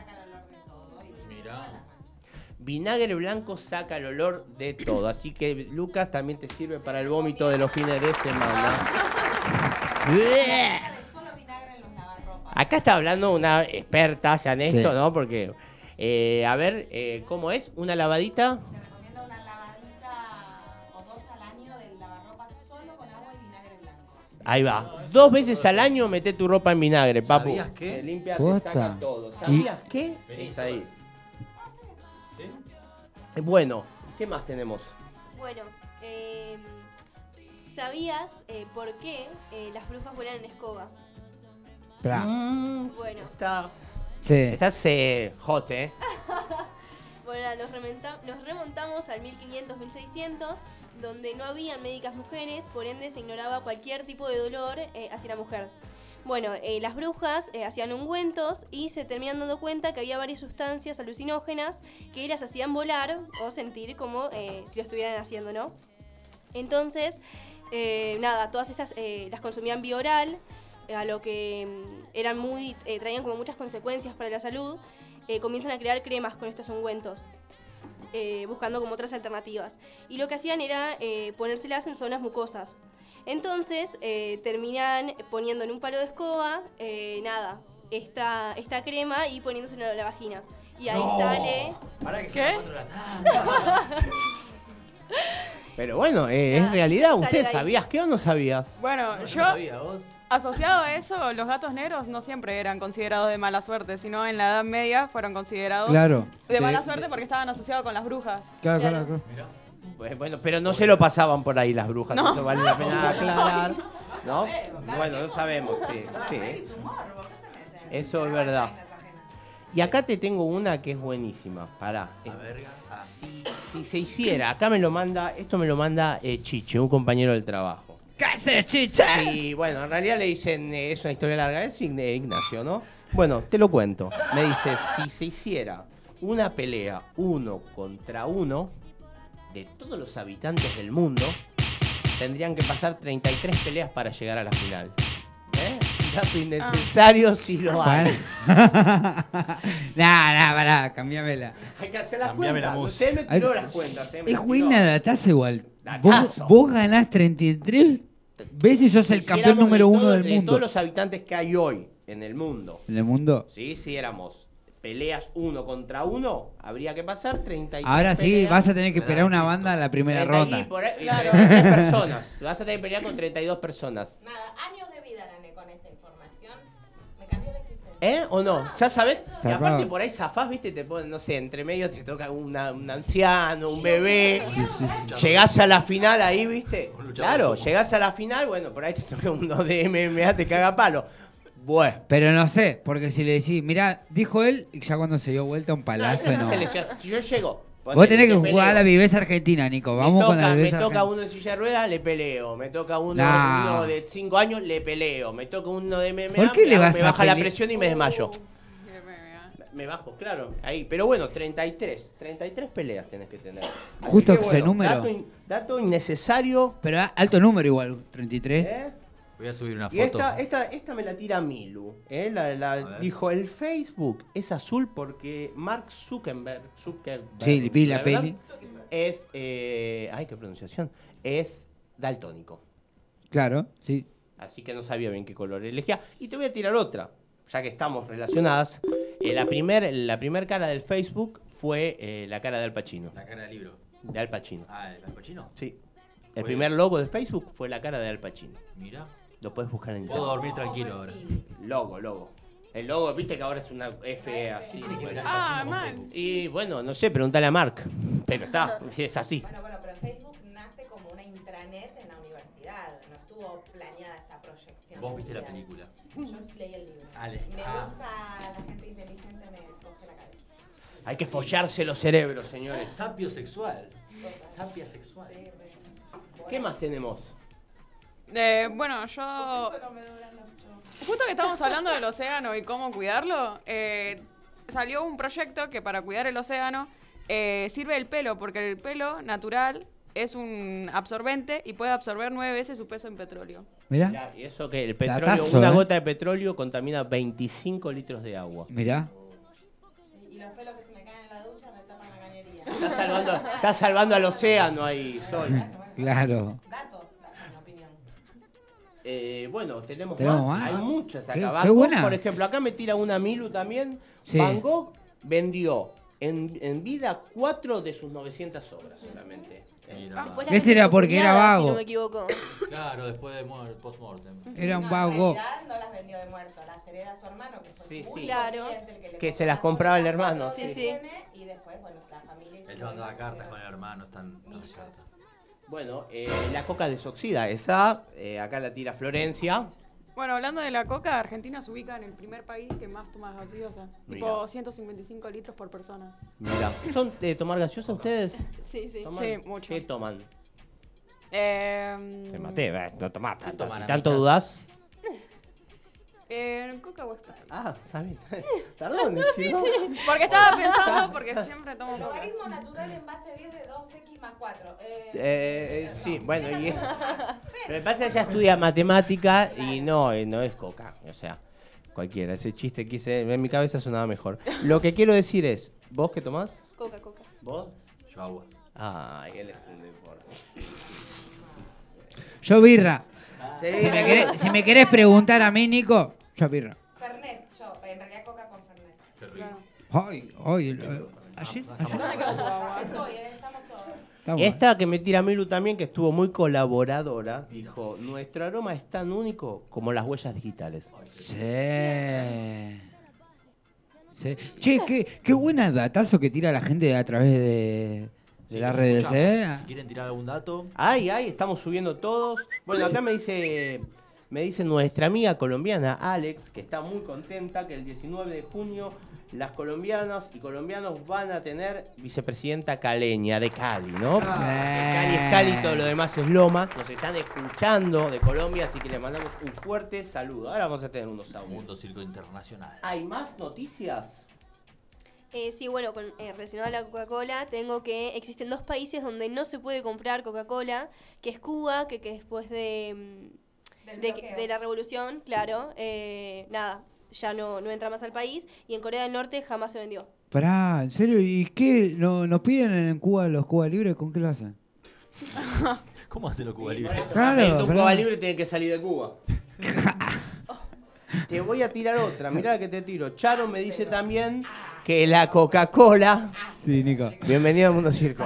Mirá. Vinagre blanco saca el olor de todo. Así que, Lucas, también te sirve para el vómito de los fines de semana. Acá está hablando una experta ya en esto, Sí. ¿no? Porque, eh, a ver, eh, ¿cómo es? ¿Una lavadita? Ahí va. Dos veces al año mete tu ropa en vinagre, papu. ¿Sabías qué? Te limpia, te Posta. saca todo. Y- ¿Sabías qué? Es ahí. Bueno, ¿qué más tenemos? Bueno, eh, ¿sabías eh, por qué eh, las brujas vuelan en escoba? Mm, Bueno, está, Sí. estás eh, hot, ¿eh? bueno rementa- nos remontamos al 1500-1600, donde no había médicas mujeres, por ende se ignoraba cualquier tipo de dolor eh, hacia la mujer. Bueno, eh, las brujas eh, hacían ungüentos y se terminan dando cuenta que había varias sustancias alucinógenas que las hacían volar o sentir como eh, si lo estuvieran haciendo, ¿no? Entonces, nada, todas estas las consumían vía oral, a lo que mm, eran muy, traían como muchas consecuencias para la salud. comienzan a crear cremas con estos ungüentos, eh, buscando como otras alternativas. Y lo que hacían era eh, ponérselas en zonas mucosas. Entonces eh, terminan poniendo en un palo de escoba, eh, nada, esta, esta crema y poniéndosela en la vagina. Y ahí sale... Pará que ¿Qué? Pero bueno, eh, Ah, es realidad. sale ¿Usted sabías qué o no sabías? Bueno, No, yo, no sabía, vos. Asociado a eso, los gatos negros no siempre eran considerados de mala suerte, sino en la Edad Media fueron considerados Claro. de mala suerte porque estaban asociados con las brujas. Claro, Claro. claro, claro. Pues, Bueno, pero no se lo pasaban por ahí las brujas. No. Eso vale la pena aclarar. ¿No? Bueno, no sabemos, sí. sí. Eso es verdad. Y acá te tengo una que es buenísima. Pará. Si se hiciera, acá me lo manda, esto me lo manda eh, Chiche, un compañero del trabajo. ¿Qué haces, chicha? Y bueno, en realidad le dicen, eh, es una historia larga, es Ign- eh, Ignacio, ¿no? Bueno, te lo cuento. Me dice, si se hiciera una pelea uno contra uno de todos los habitantes del mundo, tendrían que pasar 33 peleas para llegar a la final. ¿Eh? Dato innecesario si lo hay. Nah, nah, pará, cambiamela. Hay que hacer las Cambiame la cuentas. música. Usted me tiró las cuentas. eh, me Es las buena tiró. dataza igual. Vos, Datazo. vos ganás 33 veces y sos el Si campeón número de uno todo- del de mundo. todos los habitantes que hay hoy en el mundo. En el mundo. Sí, si éramos peleas uno contra uno, habría que pasar 33 Ahora sí, peleas. vas a tener que esperar una banda a la primera 30 y ronda. por ahí- Claro. 33 personas. Vas a tener que pelear con 32 personas. Nada, años de vida gané con esta ¿Eh? ¿O no? ¿Ya sabes? Y aparte por ahí zafás, viste, te ponen, no sé, entre medio te toca una- un anciano, un bebé. Llegás a la final ahí, viste. Claro, llegás a la final, bueno, por ahí te toca uno de MMA, te caga palo. Bueno. Pero no sé, porque si le decís, mirá, dijo él, y ya cuando se dio vuelta un palazo, esa no. yo llego. Vos tenés que jugar a la peleo. viveza argentina, Nico. Vamos me con toca, la me viveza toca argentina. uno en silla de ruedas, le peleo. Me toca uno, Nah. uno de 5 años, le peleo. Me toca uno de MMA, ¿Por qué me, le vas me a baja la pele- presión y me desmayo. Uh, Me bajo, claro. Ahí, pero bueno, 33. 33 peleas tenés que tener. Así Justo que, ese número. Dato, in- dato innecesario. Pero alto número igual, 33. ¿eh? Voy a subir una Y foto. esta, esta, esta me la tira Milu. ¿eh? La- la- dijo, el Facebook es azul porque Mark Zuckerberg, Zuckerberg Sí, vi la peli. Es, eh, ay, qué pronunciación, es daltónico. Claro, sí. Así que no sabía bien qué color elegía. Y te voy a tirar otra, ya que estamos relacionadas. Eh, la primer, la primer cara del Facebook fue eh, la cara de Al Pacino. La cara del libro. De Al Pacino. Ah, el cochino. Sí. El Fue- primer logo de Facebook fue la cara de Al Pacino. Mira. Lo puedes buscar en Puedo internet. dormir tranquilo ahora. Logo, logo. El logo, viste que ahora es una F así. tiene que ver Al Ah, mal. Y bueno, no sé, pregúntale a Mark. Pero está, es así. Bueno, bueno, pero Facebook nace como una intranet en la universidad. No estuvo planeada esta proyección. Vos viste la película. Yo leí el libro. Me ah. gusta la gente inteligente, me coge la cabeza. Hay que follarse los cerebros, señores. Sapio sexual. Sapia sexual. ¿Qué más tenemos? Eh, bueno, yo. No me duran mucho. Justo que estamos hablando del océano y cómo cuidarlo, eh, salió un proyecto que para cuidar el océano eh, sirve el pelo, porque el pelo natural es un absorbente y puede absorber nueve veces su peso en petróleo. Mirá. Mirá, y eso que el petróleo, Datazo, una ¿eh? gota de petróleo contamina 25 litros de agua. Mirá. Y los pelos que se me caen en la ducha me tapan la cañería. Está salvando, está salvando al océano ahí, Sol. Claro. Dato, dato, mi opinión. Eh, bueno, tenemos, ¿Tenemos más. más? Hay muchas Qué- acá. qué Van Gogh, buena. por ejemplo, acá me tira una Milu también. Sí. Van Gogh vendió en, en vida cuatro de sus 900 obras solamente. Eh. Después la Ese era porque era cuñada, Si vago. no me equivoco. Claro, después de post-mortem. Era un No, vago. En realidad no las vendió de muerto, las hereda su hermano, que fue Sí, su sí. Claro. el que le Que se las compraba el hermano, sí. Sí, Y después, bueno, la familia. Él mandaba cartas con el hermano, están todas las cartas. Bueno, eh, la coca desoxida, esa, eh, acá la tira Florencia. Bueno, hablando de la coca, Argentina se ubica en el primer país que más toma gaseosa. Mira. Tipo 155 litros por persona. Mira, ¿son de tomar gaseosa ustedes? Sí, sí. ¿Toman? Sí, mucho. ¿Qué toman? Eh, Te maté, no tomás tanto. Si tanto amichas? Eh, coca o Sprite. Ah, está bien. Perdón, no- Porque estaba pensando, porque siempre tomo El coca. logaritmo natural en base 10 de 2x más 4. Eh, Eh, eh, sí, bueno, y es... Lo que pasa que ella estudia matemática y no, eh, no es coca. O sea, cualquiera. Ese chiste quise... En mi cabeza sonaba mejor. Lo que quiero decir es, ¿vos qué tomás? Coca, coca. ¿Vos? Yo agua. Ay, él es un deporte. Yo birra. Sí. Si me, querés, si me querés preguntar a mí, Nico, birra. Fernet, yo, en realidad coca con Fernet. Qué rico. Claro. Ay, ay, eh, ayer, ayer. ¿Dónde quedó tu agua? Estoy, eh, estamos todos. Estamos- Esta que me tira Milu también, que estuvo muy colaboradora, dijo, nuestro aroma es tan único como las huellas digitales. Sí. Sí. Che, qué, qué buena datazo que tira la gente a través de, de Sí, las redes, escuchamos. ¿eh? Si quieren tirar algún dato, Ay, ay, estamos subiendo todos. Bueno, acá me dice, me dice nuestra amiga colombiana Alex, que está muy contenta que el 19 de junio las colombianas y colombianos van a tener vicepresidenta caleña de Cali, ¿no? Eh. Cali es Cali, todo lo demás es Loma. Nos están escuchando de Colombia, así que les mandamos un fuerte saludo. Ahora vamos a tener unos audios. Mundo Circo Internacional. ¿Hay más noticias? Eh, sí, bueno, con, eh, relacionado a la Coca-Cola, tengo que existen dos países donde no se puede comprar Coca-Cola, que es Cuba, que, que después de, mm, de, de la revolución, claro, eh, nada, ya no, no entra más al país, y en Corea del Norte jamás se vendió. Pará, ¿en serio? ¿Y qué? ¿No, ¿Nos piden en Cuba los Cuba Libres? ¿Con qué lo hacen? ¿Cómo hace lo Cuba Y por Libre? eso, Claro, pero- Cuba libre tiene que salir de Cuba. te voy a tirar otra, mirá la que te tiro. Charo me dice también que la Coca-Cola. Sí, Nico. Bienvenido al mundo circo.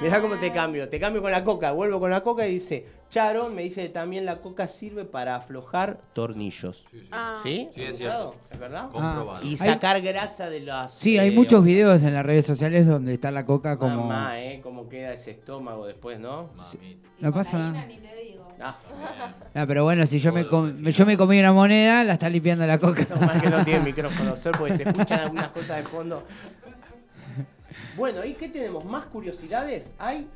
Mirá cómo te cambio. Te cambio con la coca. Vuelvo con la coca y dice: Charo me dice que también la coca sirve para aflojar tornillos. Sí, sí. Ah. ¿Sí? Sí, es ¿Has cierto. escuchado? ¿Es verdad? Comprobado. Y Hay- sacar grasa de las. Sí, hay eh, muchos videos en las redes sociales donde está la coca como... Mamá, ¿eh? Cómo queda ese estómago después, ¿no? Mami. No pasa nada. Ni te digo. Ah, Ah, pero bueno, si yo me, com- yo me comí una moneda, la está limpiando la coca. no mal que no tiene micrófono, Sol, porque se escuchan algunas cosas de fondo. Bueno, ¿y qué tenemos? ¿Más curiosidades? ¿Hay?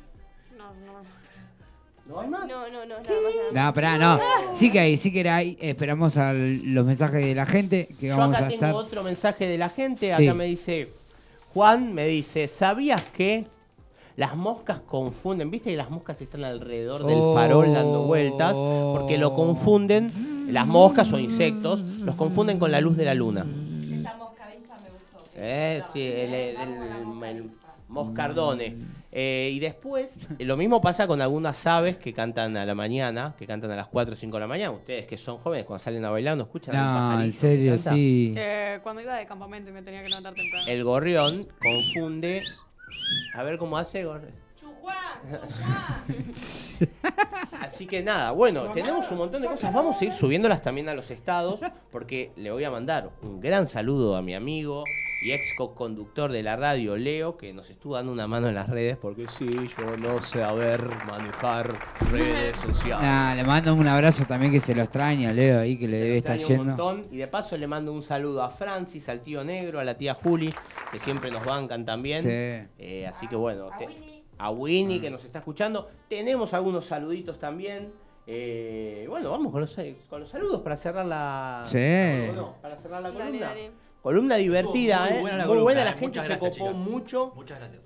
No, no. ¿No hay más? No, no, no, nada más, nada más. No, pará, no. Sí que hay, sí que hay. Esperamos a los mensajes de la gente que Yo vamos acá a tengo estar. otro mensaje de la gente. Sí. Acá me dice, Juan me dice, ¿sabías que las moscas confunden? ¿Viste que las moscas están alrededor del Oh. farol dando vueltas? Porque lo confunden, las moscas o insectos, los confunden con la luz de la luna. Esa mosca me gustó. Eh, sí, el, el- el- el moscardone. Eh, y después, eh, lo mismo pasa con algunas aves que cantan a la mañana, que cantan a las 4 o 5 de la mañana. Ustedes que son jóvenes, cuando salen a bailar, ¿no escuchan? No, en serio, sí. Eh, cuando iba de campamento y me tenía que levantar temprano. El gorrión confunde. A ver cómo hace gorrión. Así que nada, bueno, tenemos un montón de cosas. Vamos a ir subiéndolas también a los estados, porque le voy a mandar un gran saludo a mi amigo y ex co-conductor de la radio, Leo, que nos estuvo dando una mano en las redes, porque sí, yo no sé saber manejar redes sociales. Nah, le mando un abrazo también que se lo extraña, Leo, ahí que le Se debe estar un yendo. montón. Y de paso le mando un saludo a Francis, al tío negro, a la tía Juli, que siempre nos bancan también. Sí. Eh, así que bueno, A te- Winnie. A Winnie que nos está escuchando. Tenemos algunos saluditos también. Eh, bueno, vamos con los, con los saludos para cerrar la. Sí. ¿O no? Para cerrar la Dale, columna. dale. Columna divertida, Estuvo ¿eh? muy buena la muy columna, buena, la eh. gente Muchas se gracias, copó chicas. mucho. Muchas gracias.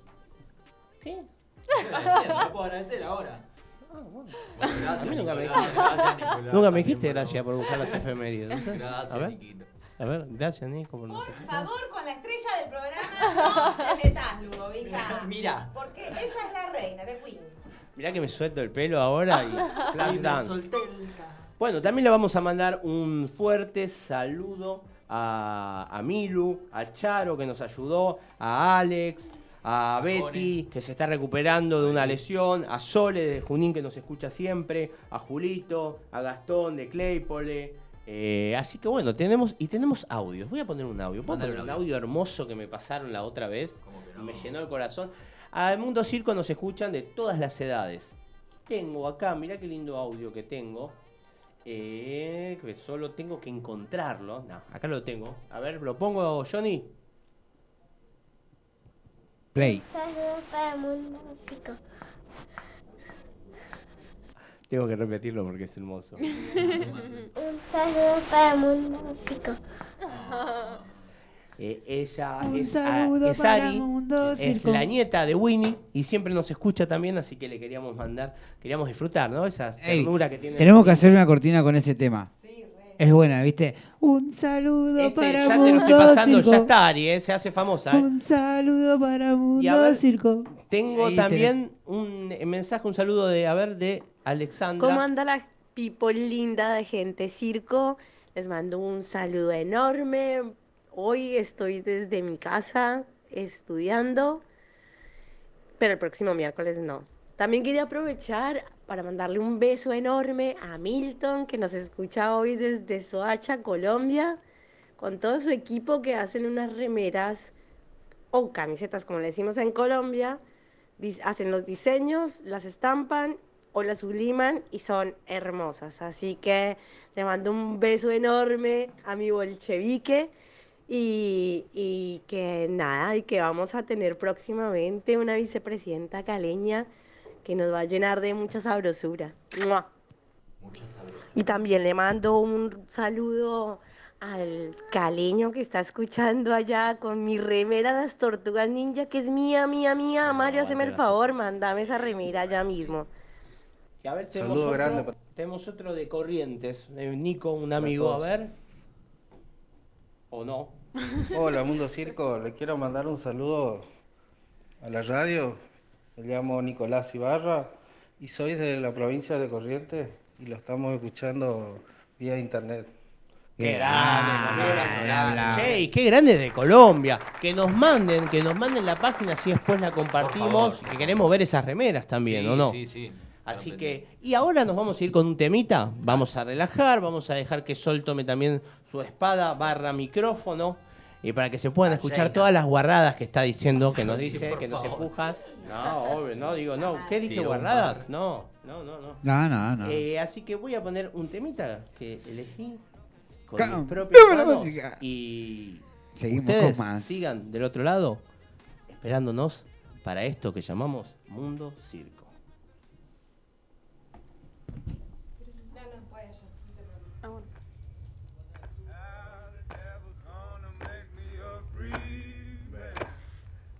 ¿Qué? no puedo agradecer ahora. Gracias, A mí nunca me Nicolás, gracias, Nicolás. nunca me dijiste gracias por buscar las efemérides. Gracias, Niquito. A ver, gracias, Nico. Por, Por favor, con la estrella del programa no te metas, Ludovica. Mira. Porque ella es la reina de Queen. Mirá que me suelto el pelo ahora y flash Y me dance. solté el ca- Bueno, también le vamos a mandar un fuerte saludo a, a Milu, a Charo que nos ayudó, a Alex, a Betty que se está recuperando de una lesión, a Sole de Junín que nos escucha siempre, a Julito, a Gastón de Claypole. Eh, así que bueno, tenemos y tenemos audios. Voy a poner un audio. ¿Puedo Mándale poner un audio hermoso que me pasaron la otra vez? Me llenó el corazón. Al Mundo Circo nos escuchan de todas las edades. Tengo acá, mirá qué lindo audio que tengo. Eh, que solo tengo que encontrarlo. No, acá lo tengo. A ver, ¿lo pongo, Johnny? Play. Saludos para Mundo Músico. Tengo que repetirlo porque es hermoso. Un saludo para Mundo Músico. Eh, ella Un es, saludo a- es para Ari, Mundo es Circo. la nieta de Winnie y siempre nos escucha también, así que le queríamos mandar, queríamos disfrutar, ¿no? Esa Ey, ternura que tiene. tenemos que hacer una cortina con ese tema. Es buena, ¿viste? Un saludo Ese, para ya te lo Mundo estoy pasando, Circo. ya está Ari, ¿eh? se hace famosa. ¿eh? Un saludo para Mundo Y a ver, Circo. Tengo Ahí también un mensaje, un saludo de, a ver, de Alexandra. ¿Cómo anda la people linda de gente circo? Les mando un saludo enorme. Hoy estoy desde mi casa estudiando, pero el próximo miércoles no. También quería aprovechar para mandarle un beso enorme a Milton, que nos escucha hoy desde Soacha, Colombia, con todo su equipo que hacen unas remeras o camisetas, como le decimos en Colombia, hacen los diseños, las estampan o las subliman y son hermosas. Así que le mando un beso enorme a mi bolchevique y, y que nada, y que vamos a tener próximamente una vicepresidenta caleña que nos va a llenar de mucha sabrosura. ¡Mua! Y también le mando un saludo al caleño que está escuchando allá con mi remera de las tortugas ninja, que es mía, mía, mía. Mario, hazme el favor, mándame esa remera ya mismo. Y a ver, tenemos Saludo otro, grande tenemos otro de Corrientes, Nico, un amigo, a ver. ¿O no? Hola Mundo Circo, le quiero mandar un saludo a la radio. Me llamo Nicolás Ibarra y soy de la provincia de Corrientes y lo estamos escuchando vía internet. Qué grande, grande. Che, y qué grande de Colombia. Que nos manden, que nos manden la página así después la compartimos. que queremos ver esas remeras también, Sí, ¿o no? sí, sí. Así que, y ahora nos vamos a ir con un temita. Vamos a relajar, vamos a dejar que Sol tome también su espada barra micrófono. Y para que se puedan escuchar llena. todas las guarradas que está diciendo, que nos dice, que nos favor. empuja. No, obvio, no, digo, no. ¿Qué dije guarradas? No, no, no, no. No, no, no. Eh, así que voy a poner un temita que elegí con mis la manos música. y Seguimos ustedes con más. sigan del otro lado esperándonos para esto que llamamos Mundo Circo. Ah, bueno.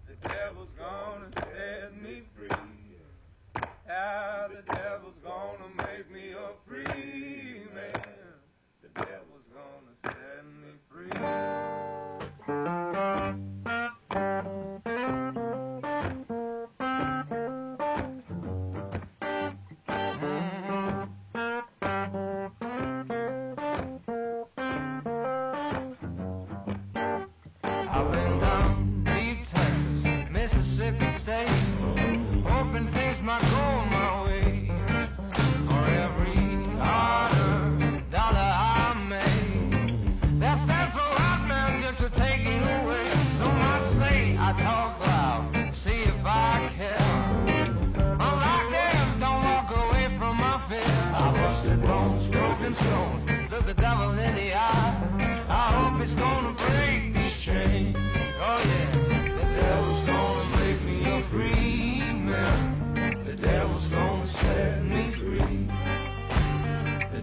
The devil's gonna set me free. Ah, the devil's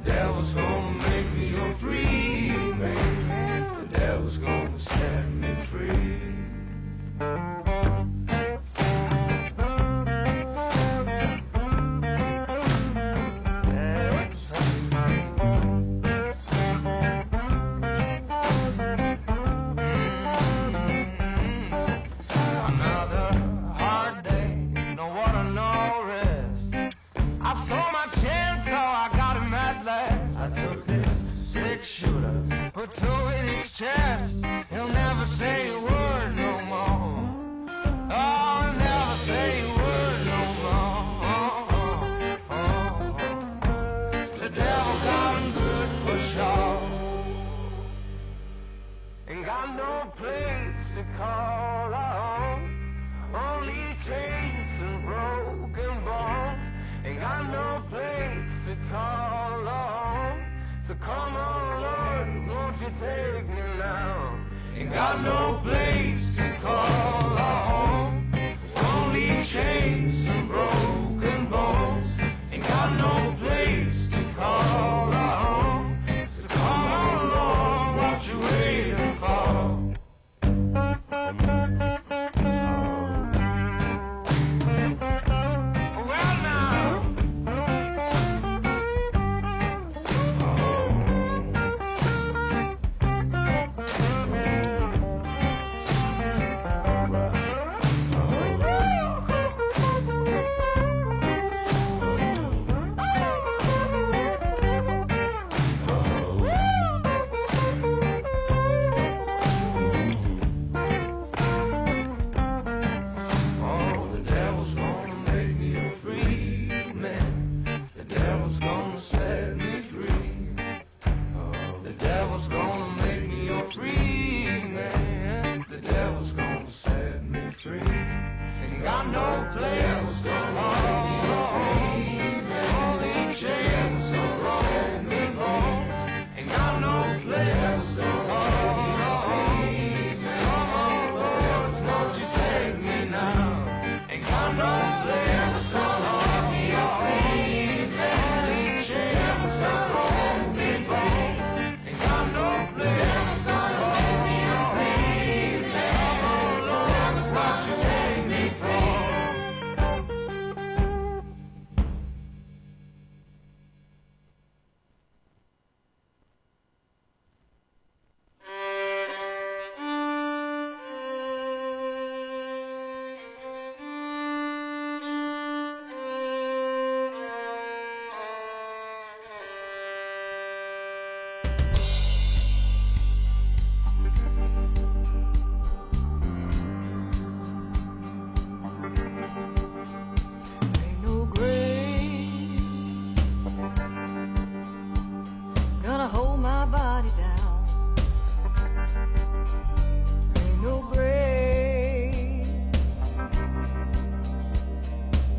devil's gonna make me a free man. The devil's gonna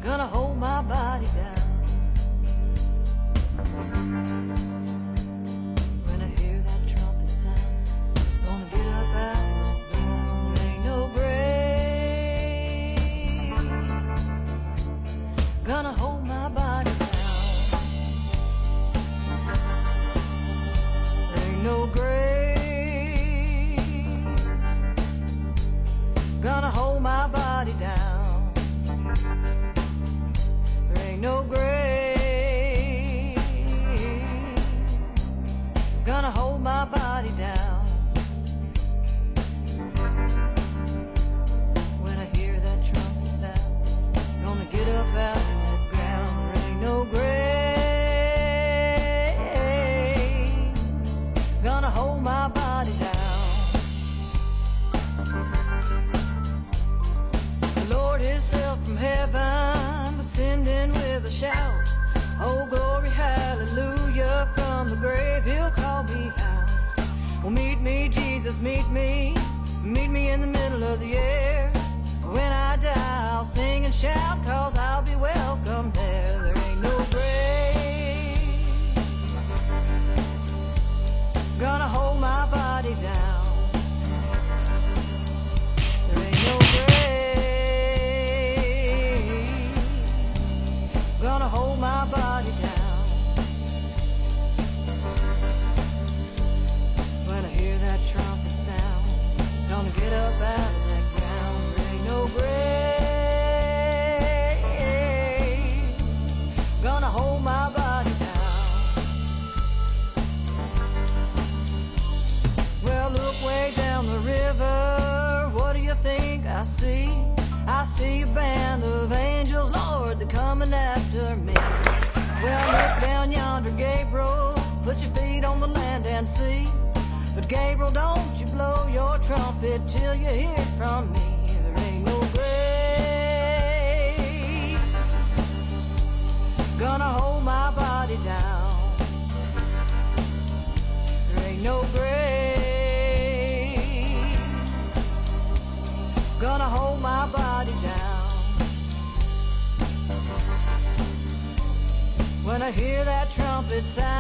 gonna hold my body time.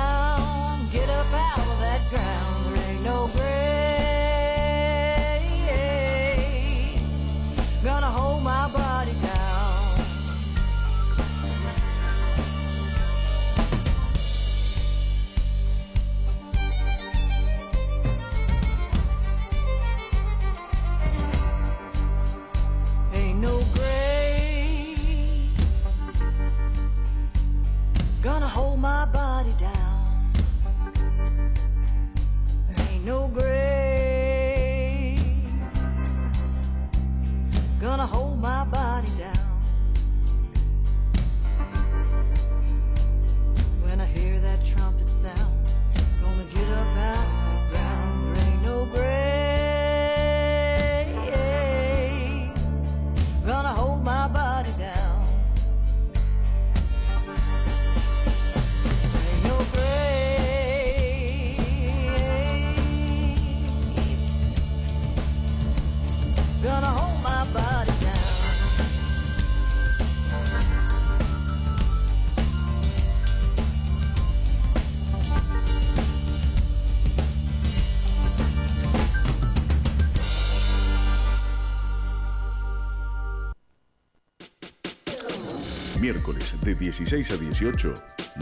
De 16 a 18,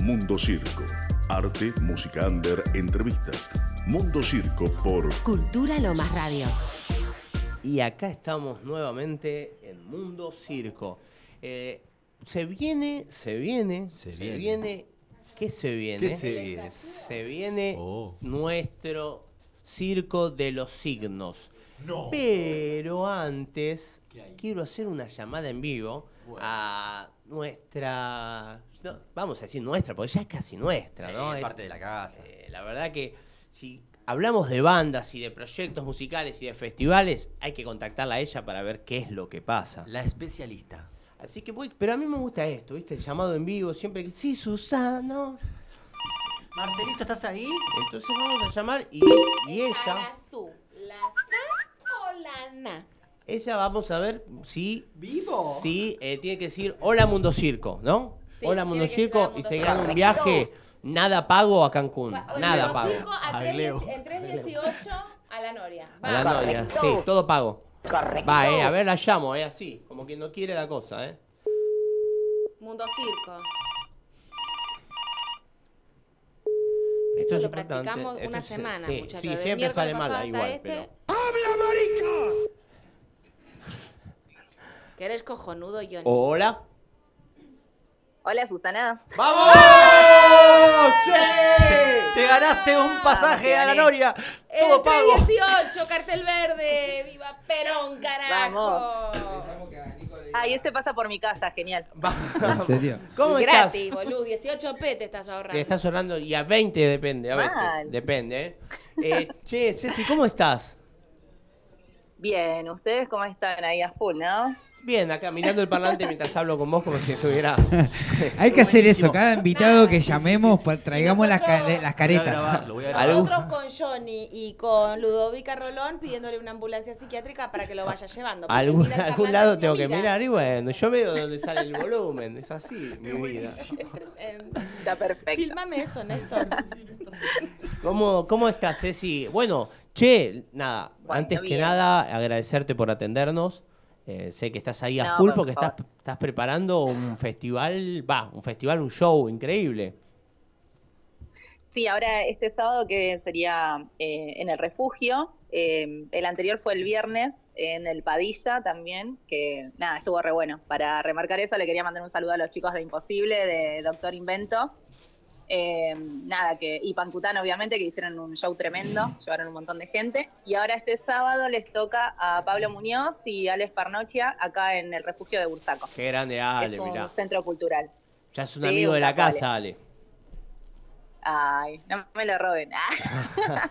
Mundo Circo. Arte, música under, entrevistas. Mundo Circo por Cultura Lomas Radio. Y acá estamos nuevamente en Mundo Circo. Eh, se viene, se viene, se, viene. viene. ¿Qué se viene? ¿Qué se viene? Se viene Oh. nuestro circo de los signos. No. Pero antes quiero hacer una llamada en vivo a nuestra, no, vamos a decir nuestra, porque ya es casi nuestra, Sí, ¿no? Es- parte de la casa. eh, la verdad que si hablamos de bandas y de proyectos musicales y de festivales, hay que contactarla a ella para ver qué es lo que pasa. La especialista. Así que voy, pero a mí me gusta esto, ¿viste? El llamado en vivo, siempre que sí, Susano. Marcelito, ¿estás ahí? Entonces vamos a llamar y, y ella, La su, la sa o la na. Ella vamos a ver si ¿Vivo? si eh, tiene que decir hola Mundo Circo, ¿no? Sí, hola Mundo Circo y se gana un viaje nada pago a Cancún, nada pago. A en 318 a la Noria. A la novia, sí, todo pago. Va, eh, a ver, la llamo, eh, así, como que no quiere la cosa, eh. Mundo Circo. Esto es lo importante. practicamos esto una es- semana, sí, muchachos. Sí, siempre sale mal, igual, hasta pero... este. Que eres cojonudo, Johnny. Hola. Hola, Susana. ¡Vamos! Te ganaste un pasaje a la Noria. Todo pago. 318, cartel verde. ¡Viva Perón, carajo! Ay, este pasa por mi casa, genial. ¿En serio? ¿Cómo estás? Gratis, boludo. 18p te estás ahorrando. Te estás sonando y a 20 depende, a veces. Mal. Depende, ¿eh? Eh, Che, Ceci, ¿cómo estás? Bien, ¿ustedes cómo están ahí a full, no? Bien, acá mirando el parlante mientras hablo con vos como si estuviera... Hay que hacer eso. Cada invitado que llamemos, pues, traigamos las, ca- las caretas. Nosotros con Johnny y con Ludovica Rolón pidiéndole una ambulancia psiquiátrica para que lo vaya llevando. Algún, algún lado tengo que mira. mirar y bueno, yo veo dónde sale el volumen, es así mi vida. Está perfecto. Fílmame eso, Néstor. ¿Cómo, ¿Cómo estás, Ceci? Bueno, che, nada, Bueno, antes que nada agradecerte por atendernos. Eh, sé que estás ahí a No, full por porque estás, estás preparando un festival, va, un festival, un show increíble. Sí, ahora este sábado que sería eh, en el refugio, eh, el anterior fue el viernes en el Padilla también, que nada, estuvo re bueno. Para remarcar eso le quería mandar un saludo a los chicos de Imposible, de Doctor Invento. Eh, nada, que, y Pancután obviamente, que hicieron un show tremendo, llevaron un montón de gente. Y ahora este sábado les toca a Pablo Muñoz y Alex Parnochia acá en el refugio de Bursaco. Qué grande, Ale, es un mirá. centro cultural. Ya es un Sí, amigo de la casa, Ale. Ay, no me lo roben. Ah.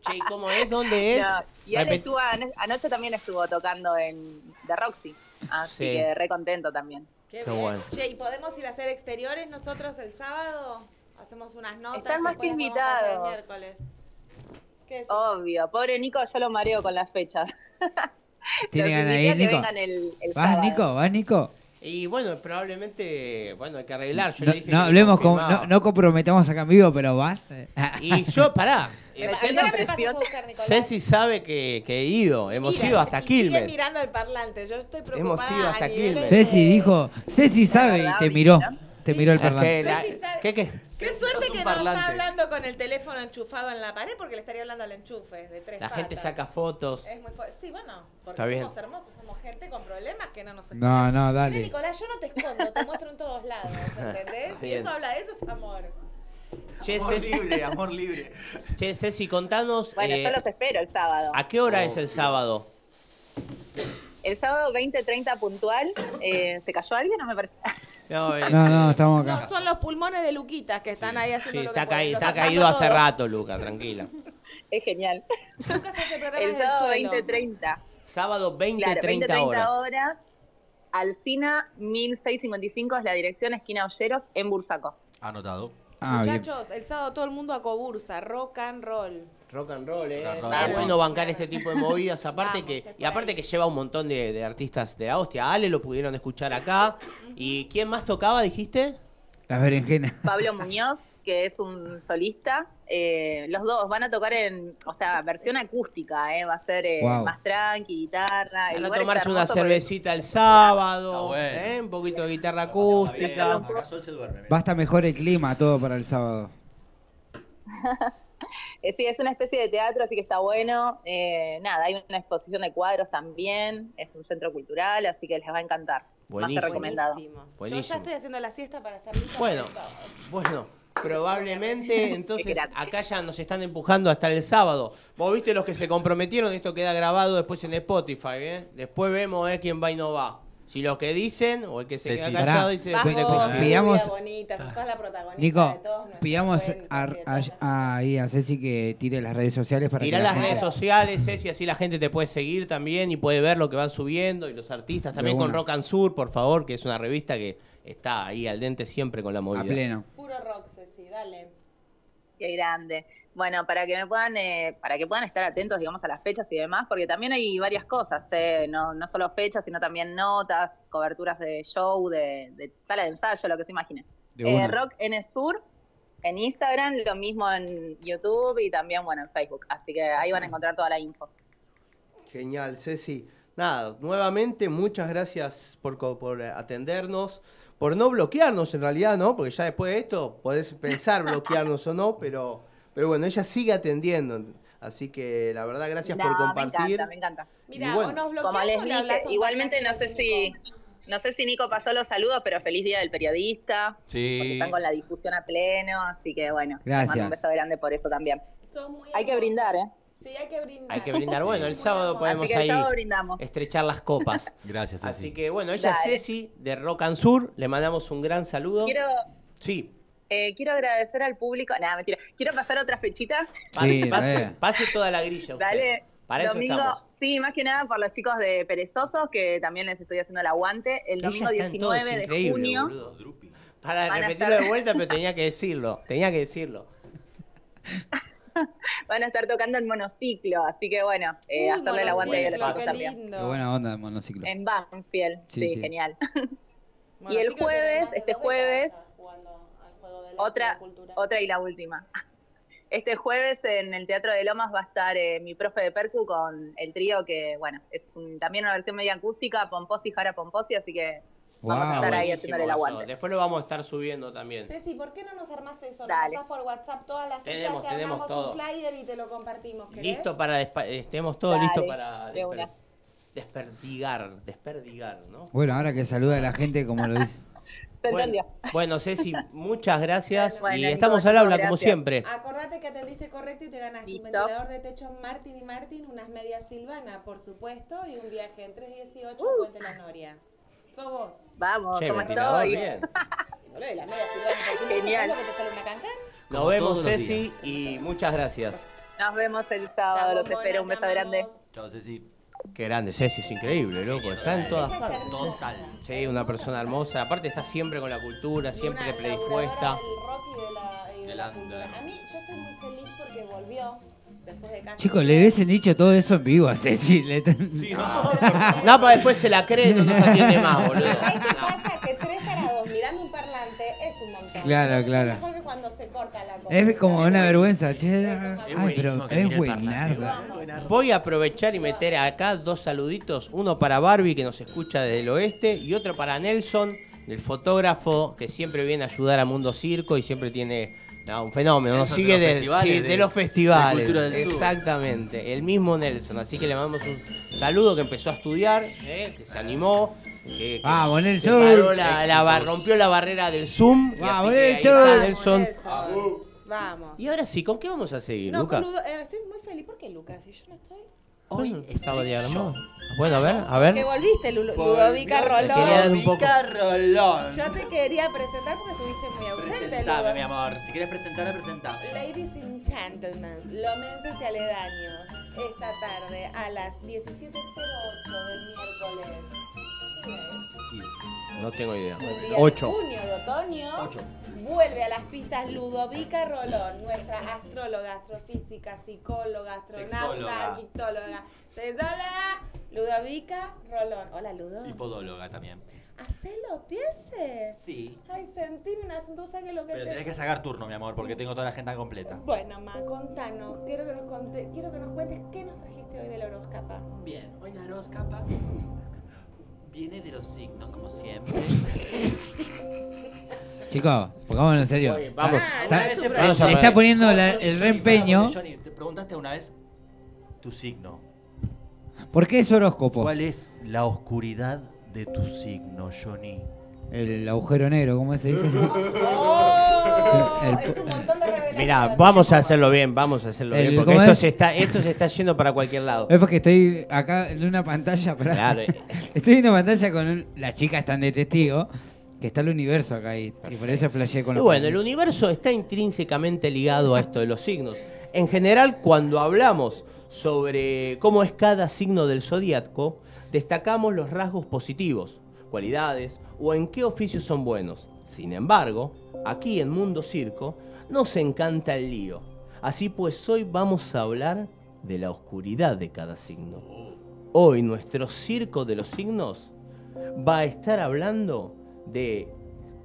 Che, ¿y cómo es? ¿Dónde es? No, y él Repet- estuvo, ano- anoche también estuvo tocando en The Roxy. Así Sí. que re contento también. Qué, Qué bien. bueno. Che, ¿y podemos ir a hacer exteriores nosotros el sábado? Hacemos unas notas. Están más que el invitados. miércoles. ¿Qué decís? Obvio, pobre Nico, yo lo mareo con las fechas. ¿Tiene ganas de ir, que Nico? vengan el, el ¿Vas, sábado. Nico? ¿Vas, Nico? Y bueno, probablemente, bueno, hay que arreglar. Yo No, le dije no que hablemos con, no, no comprometamos acá en vivo, pero vas. Y yo, pará. Eh. Ceci sabe que, que he ido. Hemos Mira, ido hasta Quilmes. mirando al parlante. Yo estoy preocupada Hemos ido hasta Quilmes. de- Ceci dijo, Ceci sabe y te miró. Te miró el Es que parlante. la- ¿Qué qué? Qué suerte que no parlante. está hablando con el teléfono enchufado en la pared porque le estaría hablando al enchufe de tres La gente saca fotos. Es muy fuerte. Sí, bueno, porque Está bien. somos hermosos, somos gente con problemas que no nos No, no, Mira, dale. Nicolás, yo no te escondo, te muestro en todos lados, ¿entendés? Y eso habla, eso es amor. Che, Amor Ceci, libre, amor libre. che, Ceci, contanos. Bueno, eh, yo los espero el sábado. ¿A qué hora es el sábado? El sábado 20.30 puntual. Eh, ¿Se cayó alguien? No me parece. No, es- No, no, estamos No, acá. son los pulmones de Luquitas que están ahí haciendo Sí, lo está, que pueden. caí- Lo está están caído dando hace todo. rato, Luca, tranquila. Es genial. Lucas hace programas El desde sábado suelo. 20.30. Sábado 20, Claro, 30 20, horas. horas. Alcina 1655 es la dirección, esquina Olleros, en Bursaco. Anotado. Ah, bien. Muchachos, el sábado todo el mundo a Cobursa, rock and roll. Rock and roll, eh. Rock and roll. Está bueno bancar este tipo de movidas. Aparte Vamos, que, y aparte ahí. que lleva un montón de, de artistas de hostia. Ale lo pudieron escuchar acá. ¿Y quién más tocaba, dijiste? Las berenjenas. Pablo Muñoz, que es un solista. eh, los dos van a tocar en, o sea, versión acústica, eh, va a ser eh, Wow. más tranqui, guitarra. El Van a tomarse una porque- cervecita el sábado. Bueno. ¿eh? Un poquito de guitarra acústica. bien, Acá Sol se duerme. mira. Va a estar mejor el clima todo para el sábado. Eh, sí, es una especie de teatro, así que está bueno. Eh, nada, hay una exposición de cuadros también. Es un centro cultural, así que les va a encantar. Buenísimo. Más que recomendado. Buenísimo. Yo ya estoy haciendo la siesta para estar lista Bueno, para el sábado. bueno, probablemente entonces acá ya nos están empujando hasta el sábado. Vos viste los que se comprometieron, esto queda grabado después en Spotify, ¿eh? Después vemos eh, quién va y no va. Si los que dicen o el que se Sí, queda sí. callado Pará. dice Vas después vos, cuento. pidamos- bonita, sos la protagonista Nico, de todos nuestros pidamos cuentos a, y de todas a- a- ahí a Ceci que tire las redes sociales para Tirá que la las gente... redes sociales, Ceci, así la gente te puede seguir también y puede ver lo que van subiendo y los artistas también De con una. Rock and Sur, por favor, que es una revista que está ahí al dente siempre con la A movida. pleno. Puro rock, Ceci, dale. Qué grande. Bueno, para que me puedan, eh, para que puedan estar atentos, digamos, a las fechas y demás, porque también hay varias cosas, eh, no, no solo fechas, sino también notas, coberturas de show, de, de sala de ensayo, lo que se imagine. Eh. Rock N Sur en Instagram, lo mismo en YouTube y también, bueno, en Facebook. Así que ahí van a encontrar toda la info. Genial, Ceci. Nada, nuevamente muchas gracias por, co- por atendernos, por no bloquearnos en realidad, ¿no? Porque ya después de esto podés pensar bloquearnos o no, pero, pero bueno, ella sigue atendiendo. Así que la verdad, gracias por compartir. Me encanta, me encanta. Mira, bueno, o nos o le un igualmente no sé si Nico. no sé si Nico pasó los saludos, pero feliz día del periodista. Porque Sí. están con la difusión a pleno, así que bueno, Gracias. mando un beso grande por eso también. Hay que brindar, ¿eh? Sí, hay que brindar. Hay que brindar. Bueno, el sábado podemos ahí brindamos. estrechar las copas. Gracias, Ceci. Así que bueno, ella es Dale. Ceci de Rock and Sur, le mandamos un gran saludo. Quiero, Sí, eh, quiero agradecer al público. Nada, mentira. Quiero pasar otra fechita. pase, Sí, pase- toda la grilla. usted. Dale. Para eso domingo, estamos. sí, más que nada por los chicos de Perezosos, que también les estoy haciendo el aguante. El domingo está en todo, 19 es de junio. boludo. Para repetirlo estar- de vuelta, pero tenía que decirlo. Tenía que decirlo. Van a estar tocando el monociclo, así que bueno, eh, Uy, hacerle el aguante a los qué también. lindo. Qué buena onda de monociclo. En Banfield, Sí, sí, sí. genial. Monociclo y el jueves, de este jueves, otra, la cultura. otra y la última. Este jueves en el Teatro de Lomas va a estar eh, mi profe de Percu con el trío que, bueno, es un- también una versión media acústica, Pomposi, Jara Pomposi, así que vamos a Wow. estar ahí haciéndole el eso. aguante. Después lo vamos a estar subiendo también. Ceci, ¿por qué no nos armás eso? Dale. Nos por WhatsApp todas las Tenemos, te tenemos todo. un flyer y te lo compartimos, ¿querés? Listo para despa- estemos todos Dale, listos para de desper- una. desperdigar, desperdigar, ¿no? Bueno, ahora que saluda a la gente como lo dice. ¿Se Bueno, entendió? bueno, Ceci, muchas gracias Bueno, y estamos al habla como siempre. Acordate que atendiste correcto y te ganaste Listo. un ventilador de techo Martin y Martin, unas medias Silvana, por supuesto, y un viaje en 318 Uh. a Puente La Noria. Sos vos. Vamos, Che, ¿cómo estoy? bien. Y, boludo, y las medias Silvana, ¿por qué no Genial. Nos vemos, Ceci, y muchas gracias. Nos vemos el sábado, los espero. Un beso grande. Chao, Ceci. Qué grande, Ceci, es increíble, loco. Está en todas partes. Total. Sí, una persona hermosa. Aparte está siempre con la cultura, siempre Una predispuesta. under. A mí, yo estoy muy feliz porque volvió después de. Chicos, le hubiesen dicho todo eso en vivo a Ceci. le ten- No, para después se la cree y no nos atiende más, boludo. ¿Sabes qué pasa? Que tres parados mirando un parlante es un montón. Claro, claro. Es mejor que cuando se corta la cosa. Es como una vergüenza. Che, ay, pero es buenarda. Voy a aprovechar y meter acá dos saluditos. Uno para Barbie, que nos escucha desde el oeste, y otro para Nelson, el fotógrafo que siempre viene a ayudar a Mundo Circo y siempre tiene no, un fenómeno. Nos Nelson de sigue los de, festivales, sí, de- de los festivales. de Cultura del Sur. Exactamente, el mismo Nelson. Así que le mandamos un saludo que empezó a estudiar, eh, que se animó. Que, que Vamos, se Nelson. paró la- la rompió la barrera del Zoom. Vamos, Nelson. Vamos, Nelson. Nelson. Vamos. Y ahora sí, ¿con qué vamos a seguir, No, Lucas? Ludo- eh, estoy muy feliz porque Lucas, si yo no estoy. Hoy estaba diagramado. Bueno, a ver, a ver. Que volviste, Lu- Ludovica Quería dar Rolón. un poco- Ludovica Rolón. Yo te quería presentar porque estuviste muy ausente, Presentame, Ludo. mi amor. Si quieres presentar, presenta. Ladies and gentlemen, lomenses y aledaños, esta tarde a las 17.08 del miércoles. No tengo idea. De Ocho. junio de otoño. Vuelve a las pistas Ludovica Rolón, nuestra astróloga, astrofísica, psicóloga, astronauta, Sexóloga. arquitectóloga, sexóloga, Ludovica Rolón. Hola, Ludo. Y podóloga también. Hacelo, piense. Sí. Ay, sentime un asunto, ¿sabes qué es lo que Pero te... tenés que sacar turno, mi amor, porque tengo toda la agenda completa. Bueno, Ma, contanos, quiero que nos, conte- quiero que nos cuentes qué nos trajiste hoy del horóscopo. Bien, hoy la horóscopa viene de los signos, como siempre. Chicos, pongámonos en serio. Oye, vamos. Ah, Está- no Vamos a está ver. poniendo la- el reempeño. Johnny, ¿te preguntaste una vez tu signo? ¿Por qué es horóscopo? ¿Cuál es la oscuridad de tu signo, Johnny? El agujero negro, ¿cómo se dice? ¡Oh! El- es un montón de revelaciones. Mira, vamos a hacerlo bien, vamos a hacerlo El- bien, porque ¿cómo esto es? se, está, esto se está yendo para cualquier lado. Es porque estoy acá en una pantalla. pará. Claro, eh. Estoy en una pantalla con un- la chica están de testigo. Que está el universo acá y, y por eso flasheé con Y los bueno, el universo está intrínsecamente ligado a esto de los signos. En general, cuando hablamos sobre cómo es cada signo del zodiaco, destacamos los rasgos positivos, cualidades o en qué oficios son buenos. Sin embargo, aquí en Mundo Circo nos encanta el lío. Así pues, hoy vamos a hablar de la oscuridad de cada signo. Hoy nuestro circo de los signos va a estar hablando de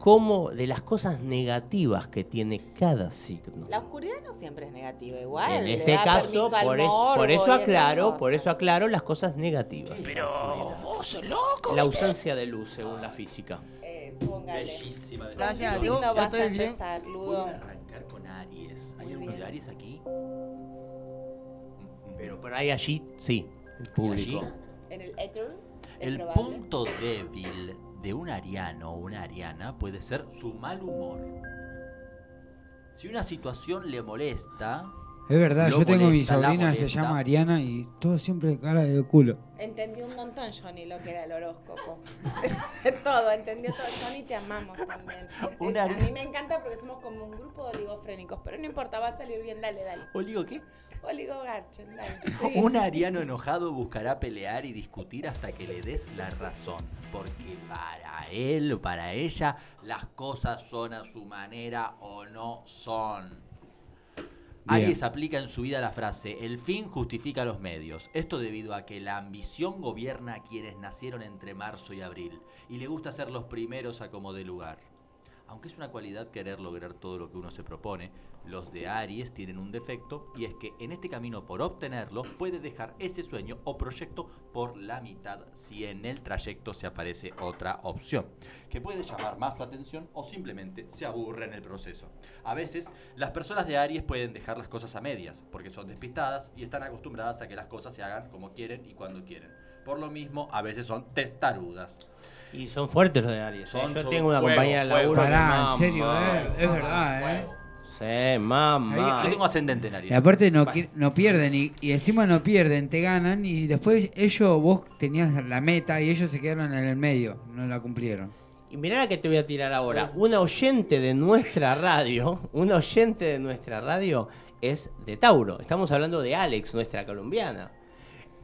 cómo, de las cosas negativas que tiene cada signo. La oscuridad no siempre es negativa, igual. En este caso, por, es- por eso aclaro, por eso aclaro las cosas negativas. Pero vos sos loco. La ausencia de luz, según la física. Eh, póngale. Bellísima. de- Gracias a ¿Qué Dios, ya vas a empezar, Voy Ludo? a arrancar con Aries. ¿Hay Muy alguno de. Aries aquí? Pero por ahí allí, sí, el público. allí? ¿En el éter? ¿Es El probable? punto débil de un ariano o una ariana puede ser su mal humor. Si una situación le molesta, Es verdad, yo tengo mi molesta, la sobrina, se llama Ariana y todo siempre cara de culo. Entendí un montón, Johnny, lo que era el horóscopo. todo, entendió todo. Johnny, te amamos también. Es- a mí me encanta porque somos como un grupo de oligofrénicos, pero no importa, va a salir bien, dale, dale. ¿Oligo qué? Oligogarchen, dale. Sí. Un ariano enojado buscará pelear y discutir hasta que le des la razón. Porque para él o para ella las cosas son a su manera o no son. Bien. Aries aplica en su vida la frase, el fin justifica los medios. Esto debido a que la ambición gobierna a quienes nacieron entre marzo y abril y le gusta ser los primeros a como de lugar. Aunque es una cualidad querer lograr todo lo que uno se propone, los de Aries tienen un defecto y es que en este camino por obtenerlo puede dejar ese sueño o proyecto por la mitad si en el trayecto se aparece otra opción, que puede llamar más su atención o simplemente se aburre en el proceso. A veces las personas de Aries pueden dejar las cosas a medias porque son despistadas y están acostumbradas a que las cosas se hagan como quieren y cuando quieren. Por lo mismo, a veces son testarudas. Y son fuertes los de Aries. ¿eh? Son- Yo tengo una compañera de laburo Pará, en serio, eh, es verdad, eh. Sí, mamá. Yo tengo ascendente en Aries. Y aparte no, qui- no pierden y, y encima no pierden, te ganan y después ellos, vos tenías la meta y ellos se quedaron en el medio, no la cumplieron. Y mirá la que te voy a tirar ahora. Una oyente de nuestra radio, una oyente de nuestra radio, es de Tauro. Estamos hablando de Alex, nuestra colombiana.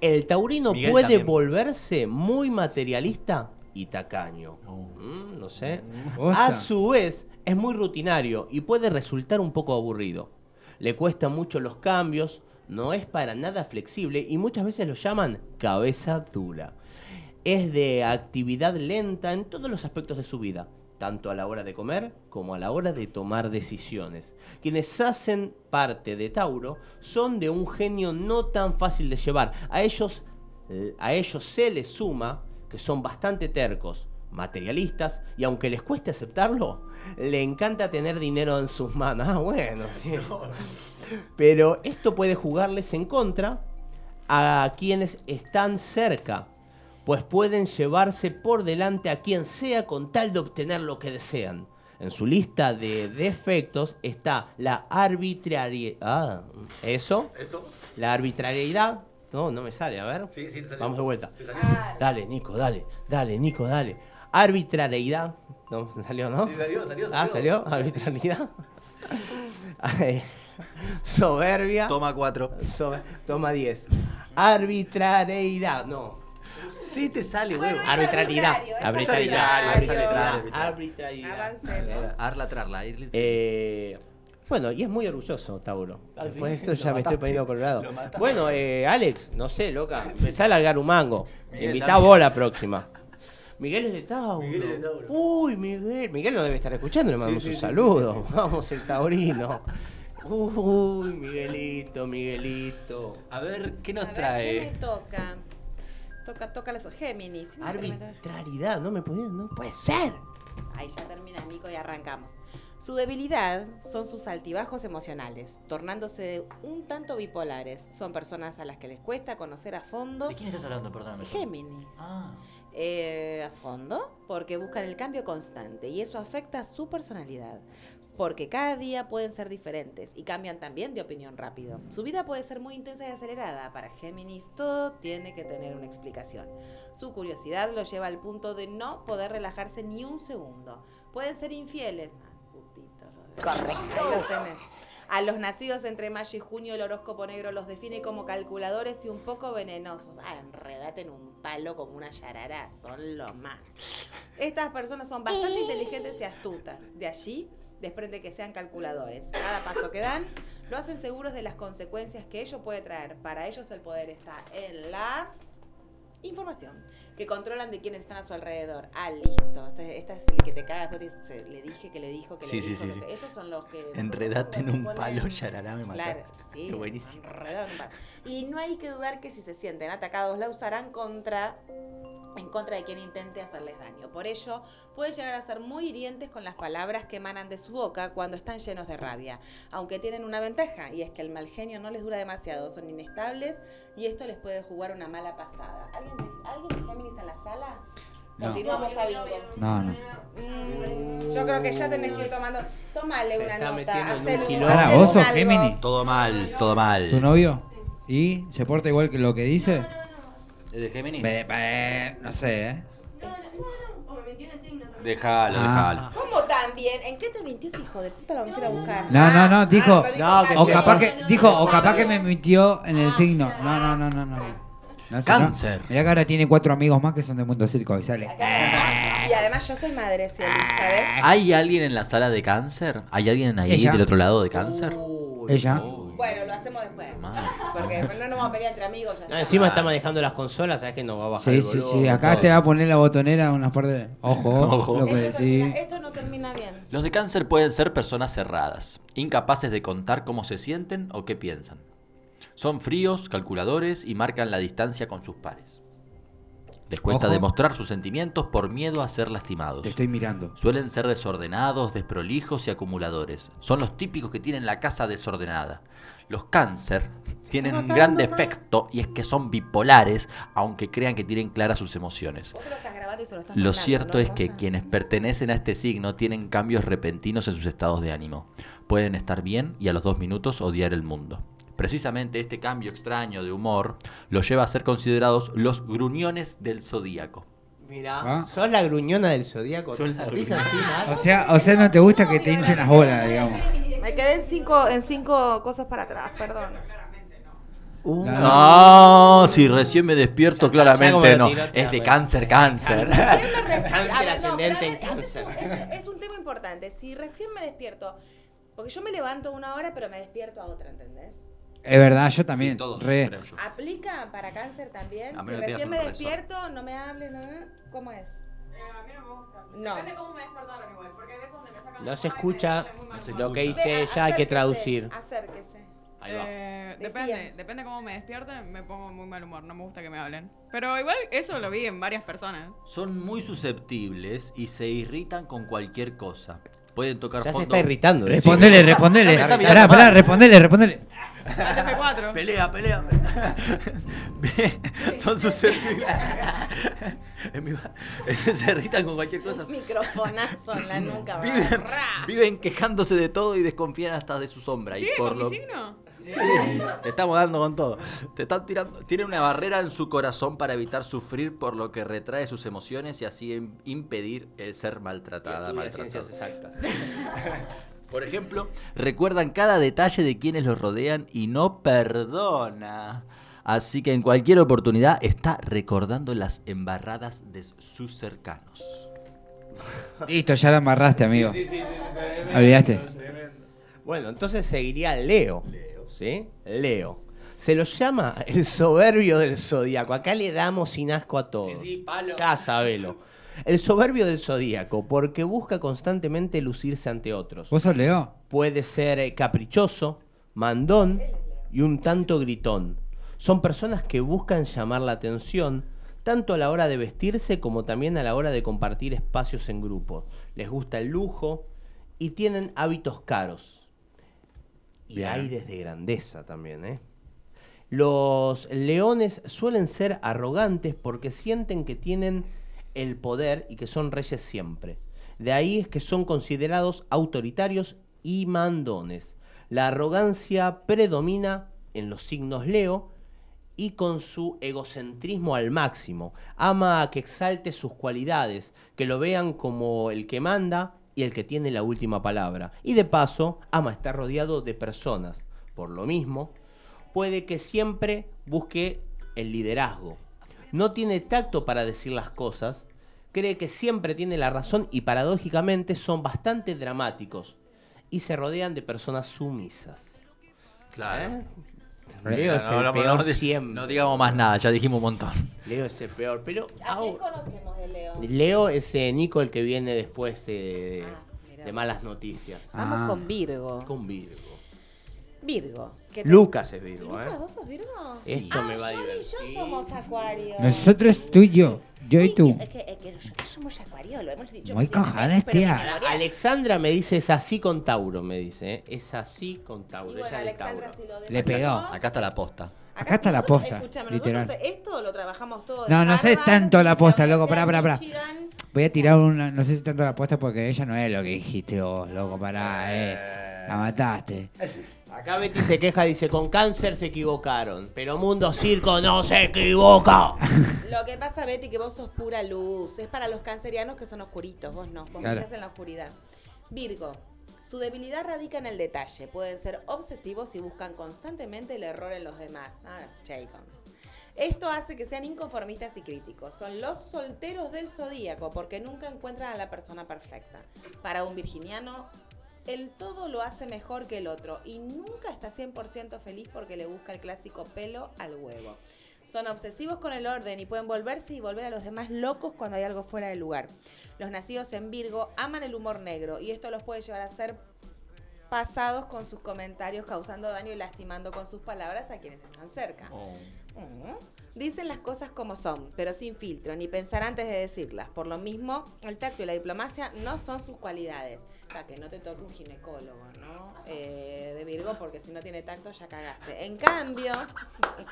El taurino Miguel puede también. volverse muy materialista y tacaño. Mm, no sé. Posta. A su vez, es muy rutinario y puede resultar un poco aburrido. Le cuestan mucho los cambios, no es para nada flexible y muchas veces lo llaman cabeza dura. Es de actividad lenta en todos los aspectos de su vida, tanto a la hora de comer como a la hora de tomar decisiones. Quienes hacen parte de Tauro son de un genio no tan fácil de llevar. A ellos, a ellos se les suma que son bastante tercos, materialistas y aunque les cueste aceptarlo, le encanta tener dinero en sus manos. Ah, bueno, sí. Pero esto puede jugarles en contra a quienes están cerca, pues pueden llevarse por delante a quien sea con tal de obtener lo que desean. En su lista de defectos está la arbitrariedad. Ah, ¿eso? ¿Eso? La arbitrariedad. No, no me sale, a ver. Sí, sí, te salió. Vamos de vuelta. Te salió. Dale, Nico, dale. Dale, Nico, dale. Arbitrariedad. No, salió, ¿no? Sí, salió, salió, Ah, salió. Arbitrariedad. Soberbia. Toma cuatro. Sobe- toma 10. Arbitrariedad, no. Sí te sale, huevo. Arbitrariedad. Arbitrariedad. Arbitrariedad. Arbitrariedad. Avancemos. Arla trarla. Eh, bueno, y es muy orgulloso, Tauro. Ah, Después de esto ya me estoy poniendo colorado. Bueno, eh, Alex, no sé, loca. Empezá a largar un mango. Invitá vos la próxima. Miguel es de Tauro. Miguel es de Tauro. Uy, Miguel. Miguel no debe estar escuchando, le mandamos sí, un sí, saludo. Vamos, el taurino. Uy, Miguelito, Miguelito. A ver, ¿qué A nos ver, trae? ¿qué me toca? Toca, toca las Géminis. Arbitrariedad, no me podía, no puede ser. Ahí ya termina Nico y arrancamos. Su debilidad son sus altibajos emocionales, tornándose un tanto bipolares. Son personas a las que les cuesta conocer a fondo. ¿De quién estás hablando? Perdóname. Géminis. Ah. Eh, a fondo, porque buscan el cambio constante y eso afecta a su personalidad. Porque cada día pueden ser diferentes y cambian también de opinión rápido. Su vida puede ser muy intensa y acelerada. Para Géminis todo tiene que tener una explicación. Su curiosidad lo lleva al punto de no poder relajarse ni un segundo. Pueden ser infieles. Ah, putito, Rodrigo. Ahí los tenés. A los nacidos entre mayo y junio el horóscopo negro los define como calculadores y un poco venenosos. Ah, un palo como una yarará, son lo más. Estas personas son bastante inteligentes y astutas. De allí desprende que sean calculadores. Cada paso que dan lo hacen seguros de las consecuencias que ello puede traer. Para ellos el poder está en la información, que controlan de quienes están a su alrededor. Ah, listo. Este, es el que te caga después te dice, le dije que le dijo que Sí, le sí, dijo. sí, que sí. te-". Estos son los que... Enredate en un ponen- palo, yarará, me mataste. Claro, sí. Qué buenísimo. Y no hay que dudar que si se sienten atacados la usarán contra en contra de quien intente hacerles daño. Por ello, pueden llegar a ser muy hirientes con las palabras que emanan de su boca cuando están llenos de rabia. Aunque tienen una ventaja, y es que el mal genio no les dura demasiado, son inestables y esto les puede jugar una mala pasada. ¿Alguien de, ¿alguien de Géminis en la sala? No. Continuamos a bingo. No, no. Mm, yo creo que ya tenés que ir tomando. Tómale Se una nota. metiendo en un hacele un-. Ahora. Géminis. Todo mal, todo mal. ¿Tu novio? ¿Y se porta igual que lo que dice? ¿Es de Géminis? Be- be- no sé, ¿eh? Déjalo, Ah. déjalo. ¿Cómo también? ¿En qué te mintió ese hijo de puta? Lo vamos a ir a buscar. No, no, no, dijo. lo dijo No, que O capaz que, dijo, o capaz que me mintió en el signo. No, no, no, no, no. No sé, no. Cáncer. Mirá que ahora tiene cuatro amigos más que son de Mundo Circo y sale. Y además yo soy madre, Cielo, ¿sabes? ¿Hay alguien en la sala de cáncer? ¿Hay alguien ahí Ella. del otro lado de cáncer? Ella. Bueno, lo hacemos después. Mal. Porque no nos vamos a pelear entre amigos. Ya No, está. encima está manejando las consolas, sabes que no va a bajar Sí, el sí, volumen, sí. Acá todo. te va a poner la botonera unas par de. Ojo, Ojo. lo que esto, decís. termina- esto no termina bien. Los de cáncer pueden ser personas cerradas, incapaces de contar cómo se sienten o qué piensan. Son fríos, calculadores y marcan la distancia con sus pares. Les cuesta Ojo. demostrar sus sentimientos por miedo a ser lastimados. Te estoy mirando. Suelen ser desordenados, desprolijos y acumuladores. Son los típicos que tienen la casa desordenada. Los cáncer tienen un gran defecto y es que son bipolares, aunque crean que tienen claras sus emociones. Vos se lo estás grabando y se lo estás Lo mandando, cierto ¿no, es que quienes pertenecen a este signo tienen cambios repentinos en sus estados de ánimo. Pueden estar bien y a los dos minutos odiar el mundo. Precisamente este cambio extraño de humor los lleva a ser considerados los gruñones del zodíaco. Mirá, Ah. sos la gruñona del zodíaco. Sos la ¿Dice así, O sea, o sea, no te gusta que te hinchen las bolas, digamos. Me quedé en cinco, en cinco cosas para atrás, perdón. No, si recién me despierto, claramente no. Es de la- cáncer, cáncer. Cáncer ascendente en cáncer. Es un, es- es un tema importante. Si recién me despierto, porque yo me levanto una hora, pero me despierto a otra, ¿entendés? Es verdad, yo también. Sí, todos, re. creo yo. ¿Aplica para cáncer también? A Si menos que tengas recién un me resort. despierto, no me hables, no, no, ¿cómo es? a mí no me gusta. No. Depende cómo me despertaron igual, porque hay veces donde me sacan No se escucha lo que dice Vea, ella, hay que acérquese, traducir. Acérquese. Ahí va. Eh, Decía. depende, depende cómo me despierte, me pongo muy mal humor, no me gusta que me hablen. Pero igual eso lo vi en varias personas. Son muy susceptibles y se irritan con cualquier cosa. Pueden tocar Ya se está irritando. ¿eh? Respondele, respondele. Mirando Pará, pará, mal. respondele, respondele. F4. Pelea, pelea. Son susceptibles. En mi ba- se irritan con cualquier cosa. Un microfonazo en la nuca. Viven, viven quejándose de todo y desconfían hasta de su sombra. y ¿Sigue por con mi lo- signo? Sí, te estamos dando con todo. Te están tirando. Tiene una barrera en su corazón para evitar sufrir, por lo que retrae sus emociones y así im- impedir el ser maltratada. Ciencias maltratada. exactas. Por ejemplo, recuerdan cada detalle de quienes los rodean y no perdona. Así que en cualquier oportunidad está recordando las embarradas de sus cercanos. Listo, ya la amarraste, amigo. Olvidaste. Bueno, entonces seguiría Leo. ¿Sí? Leo. Se lo llama el soberbio del zodíaco. Acá le damos sin asco a todos. Ya sabelo. El soberbio del zodíaco, porque busca constantemente lucirse ante otros. ¿Vos sos Leo? Puede ser eh, caprichoso, mandón y un tanto gritón. Son personas que buscan llamar la atención, tanto a la hora de vestirse como también a la hora de compartir espacios en grupo. Les gusta el lujo y tienen hábitos caros. Y Bien. aires de grandeza también, ¿eh? Los leones suelen ser arrogantes porque sienten que tienen el poder y que son reyes siempre. De ahí es que son considerados autoritarios y mandones. La arrogancia predomina en los signos Leo y con su egocentrismo al máximo. Ama a que exalte sus cualidades, que lo vean como el que manda y el que tiene la última palabra. Y de paso, ama estar rodeado de personas. Por lo mismo, puede que siempre busque el liderazgo. No tiene tacto para decir las cosas, cree que siempre tiene la razón y paradójicamente son bastante dramáticos y se rodean de personas sumisas. Claro. ¿Eh? Leo es No, el peor siempre. no digamos más nada, ya dijimos un montón. Leo es el peor, pero ¿A quién conocemos de Leo? Leo es eh, Nico el que viene después eh, de, Ah, de malas noticias. Vamos Ah. con Virgo. Con Virgo. Virgo. ¿Qué te- Lucas es Virgo, Lucas, ¿eh? ¿vos sos Virgo? Esto ah, me va a John y divertir. yo somos Acuario. Nosotros, tú y yo. Yo y tú. Es que, es que nosotros somos Acuario, lo hemos dicho. Muy cojones, pero tía. mi memoria- Alexandra me dice es así con Tauro, me dice. ¿eh? Es así con Tauro. Y bueno, ella de Alexandra, Tauro. si lo Le pegó. Acá está la posta. Acá está la nosotros- posta, Escúchame, literal. esto lo trabajamos todo. No, no sé tanto la posta, loco. Pará, pará, pará. Voy a tirar una. No sé si tanto la posta porque ella no es lo que dijiste vos, loco. Pará, eh. La mataste. Acá Betty se queja, dice, con cáncer se equivocaron, pero Mundo Circo no se equivoca. Lo que pasa, Betty, que vos sos pura luz. Es para los cancerianos que son oscuritos, vos no. Vos Claro. en la oscuridad. Virgo. Su debilidad radica en el detalle. Pueden ser obsesivos y buscan constantemente el error en los demás. Ah, Jacobs. Esto hace que sean inconformistas y críticos. Son los solteros del zodíaco porque nunca encuentran a la persona perfecta. Para un virginiano, el todo lo hace mejor que el otro y nunca está 100% feliz porque le busca el clásico pelo al huevo. Son obsesivos con el orden y pueden volverse y volver a los demás locos cuando hay algo fuera de lugar. Los nacidos en Virgo aman el humor negro y esto los puede llevar a ser pasados con sus comentarios, causando daño y lastimando con sus palabras a quienes están cerca. Ujú. Dicen las cosas como son, pero sin filtro, ni pensar antes de decirlas. Por lo mismo, el tacto y la diplomacia no son sus cualidades. O sea, que no te toque un ginecólogo, ¿no? Eh, de Virgo, porque si no tiene tacto ya cagaste. En cambio,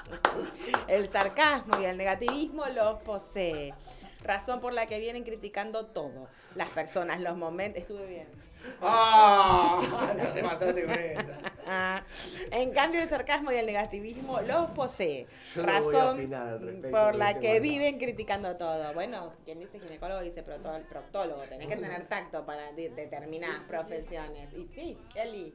el sarcasmo y el negativismo los posee. Razón por la que vienen criticando todo. Las personas, los momentos... Estuve bien. ¡Ah! La remataste con esa. Ah, en cambio, el sarcasmo y el negativismo los posee. Yo no voy a Razón opinar al respecto por la este que viven criticando todo. Bueno, quien dice ginecólogo dice proctólogo. Tenés que tener tacto para de- determinadas profesiones. Y sí, Eli.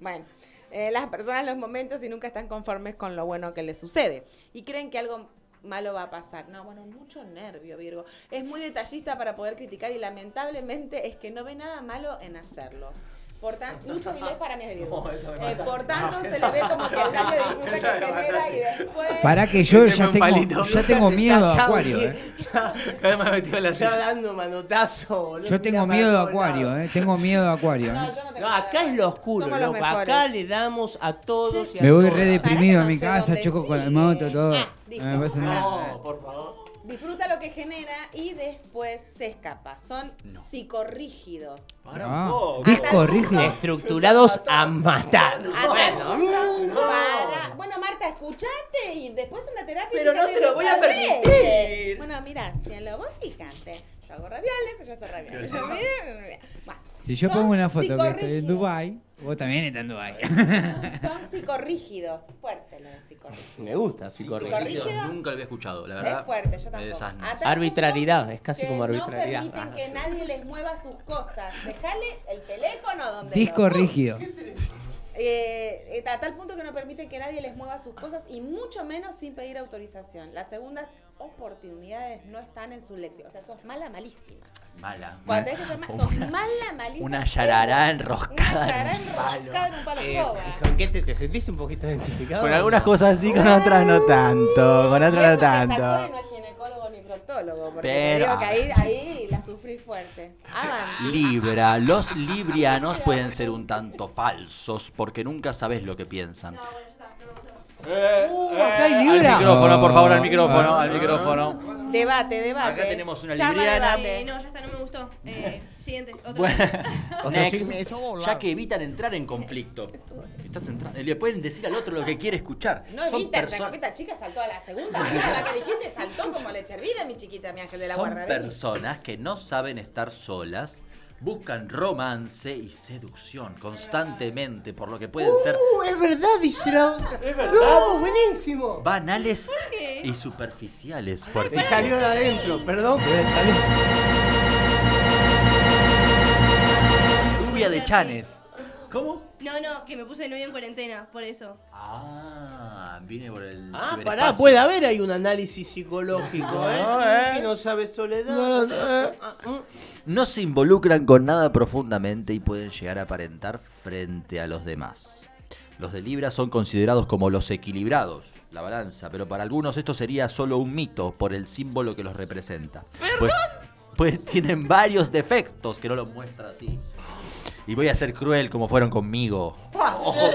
Bueno. eh, las personas en los momentos y nunca están conformes con lo bueno que les sucede. Y creen que algo malo va a pasar. No, bueno, mucho nervio, Virgo. Es muy detallista para poder criticar y lamentablemente es que no ve nada malo en hacerlo. Por inglés para mí es de Virgo. No, me Eh, por tanto, se le ve como que el daño de disfrute que genera y después... Para que yo ya tengo, ya tengo miedo de Está acuario, eh. Cada vez más metido la Está dando manotazo, boludo. Yo tengo miedo todos acuario, eh. Tengo miedo de acuario. No, eh. yo no tengo No, nada acá es lo oscuro, Somos los. Acá le damos a todos y a Me voy todas. re deprimido a mi no casa, choco con la sigue. moto, todo. Ah, No listo. me pasa nada. No, por favor. Disfruta lo que genera y después se escapa. Son psicorrígidos. Ah, disco rígido. Estructurados a matar. Para... Bueno, Marta, escuchate y después en la terapia... Pero no te lo voy a permitir. Bueno, mira, si lo vos fijate. Yo hago ravioles, ella hace ravioles. Yo bueno, Si yo pongo una foto que estoy en. Dubai, vos también estás en Dubai. Son psicorrígidos. Fuerte lo de psicorrígido. Me gusta, psicorrígido. Psicorrígido. Nunca lo había escuchado, la Es verdad. fuerte, yo tampoco. Arbitrariedad, es casi que como no arbitrariedad. permiten Ah, que sí. nadie les mueva sus cosas. Dejale el teléfono donde Disco lo- rígido. Eh, eh, a tal punto que no permiten que nadie les mueva sus cosas y mucho menos sin pedir autorización. Las segundas oportunidades no están en su léxico. O sea, sos mala, malísima. Mala. Cuando tenés que ser ma- sos Una- mala, malísima. Una yarará Una enroscada. yarará en un palo. enroscada en un palo Eh, escoba. ¿y ¿Con qué te, te sentiste un poquito identificado? Con algunas cosas sí, con otras no tanto. Con otras no tanto. no es ginecólogo ni proctólogo, porque Pero- te digo que ahí, ahí la sufrí fuerte. Libra, los librianos pueden ser un tanto falsos porque nunca sabes lo que piensan. Uh, acá hay Al libra. micrófono, por favor, al Ah. micrófono, al micrófono. Debate, debate. Acá tenemos una Llama libriana. debate. Eh, no, ya está, no me gustó. Eh, siguiente, otro. Bueno, next. Ya que evitan entrar en conflicto. Estás entra- Le pueden decir al otro lo que quiere escuchar. No Son evita, la esta chica saltó a la segunda la que dijiste saltó como leche hervida, mi chiquita, mi ángel de la Son guarda. personas que no saben estar solas, buscan romance y seducción constantemente, por lo que pueden ser Uh, es verdad, dice la otra. Es verdad. No, buenísimo. banales qué? y superficiales. Te fuertísimos. salió de adentro, perdón, pero te salió. Lluvia de chanes. ¿Cómo? No, no, que me puse de novio en cuarentena, por eso. Ah, vine por el Ah, ciberespacio. pará, puede haber ahí un análisis psicológico, ¿eh? No, ¿eh? Que no sabe soledad. Ah, mm. No se involucran con nada profundamente y pueden llegar a aparentar frente a los demás. Los de Libra son considerados como los equilibrados, la balanza, pero para algunos esto sería solo un mito por el símbolo que los representa. Pues, pues tienen varios defectos que no los muestra así. Y voy a ser cruel como fueron conmigo. Ojo,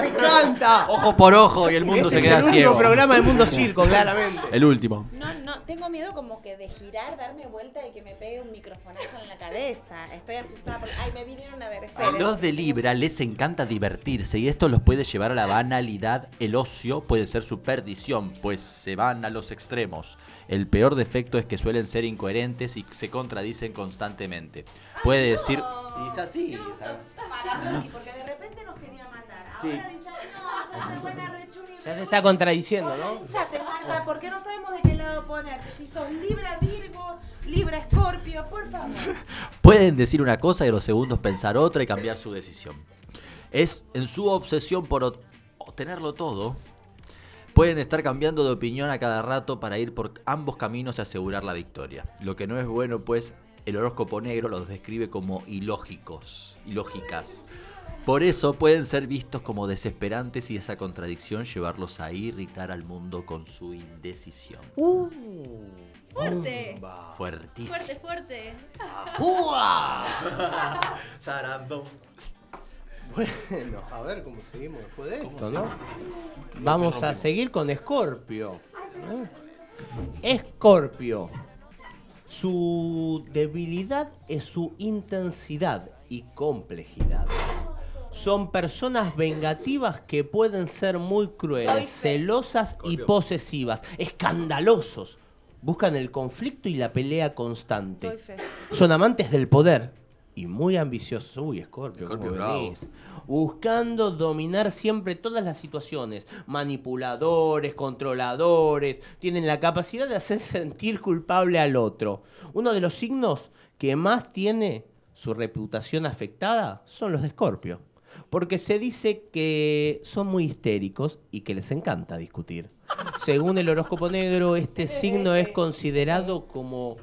¡Me encanta! ojo por ojo y el mundo Este se queda es el ciego. único programa del Mundo Circo, claramente. El último. No, no, tengo miedo como que de girar, darme vuelta y que me pegue un microfonazo en la cabeza. Estoy asustada porque, ay, me vinieron a ver, A esperen. los de Libra les encanta divertirse y esto los puede llevar a la banalidad. El ocio puede ser su perdición, pues se van a los extremos. El peor defecto es que suelen ser incoherentes y se contradicen constantemente. Puede decir... Y es así. Porque de repente nos quería matar. Ahora Sí. dice, no, sos una buena rechuni. Ya se está contradiciendo, ¿no? Organízate, Marta, porque no sabemos de qué lado ponerte. Si sos Libra, Virgo, Libra, Escorpio, por favor. Pueden decir una cosa y a los segundos pensar otra y cambiar su decisión. Es en su obsesión por obtenerlo todo. Pueden estar cambiando de opinión a cada rato para ir por ambos caminos y asegurar la victoria. Lo que no es bueno, pues, el horóscopo negro los describe como ilógicos, ilógicas. Por eso pueden ser vistos como desesperantes y esa contradicción llevarlos a irritar al mundo con su indecisión. Uh. Fuerte. Fuertísimo. Fuerte, fuerte. Sarandón. Bueno, a ver cómo seguimos después de esto, ¿no? Vamos a seguir con Escorpio. Escorpio. Su debilidad es su intensidad y complejidad. Son personas vengativas que pueden ser muy crueles, celosas y posesivas, escandalosos. Buscan el conflicto y la pelea constante. Son amantes del poder y muy ambiciosos. Uy, Scorpio, ¿cómo Scorpio, venís? Buscando dominar siempre todas las situaciones. Manipuladores, controladores, tienen la capacidad de hacer sentir culpable al otro. Uno de los signos que más tiene su reputación afectada son los de Scorpio. Porque se dice que son muy histéricos y que les encanta discutir. Según el horóscopo negro, este signo es considerado como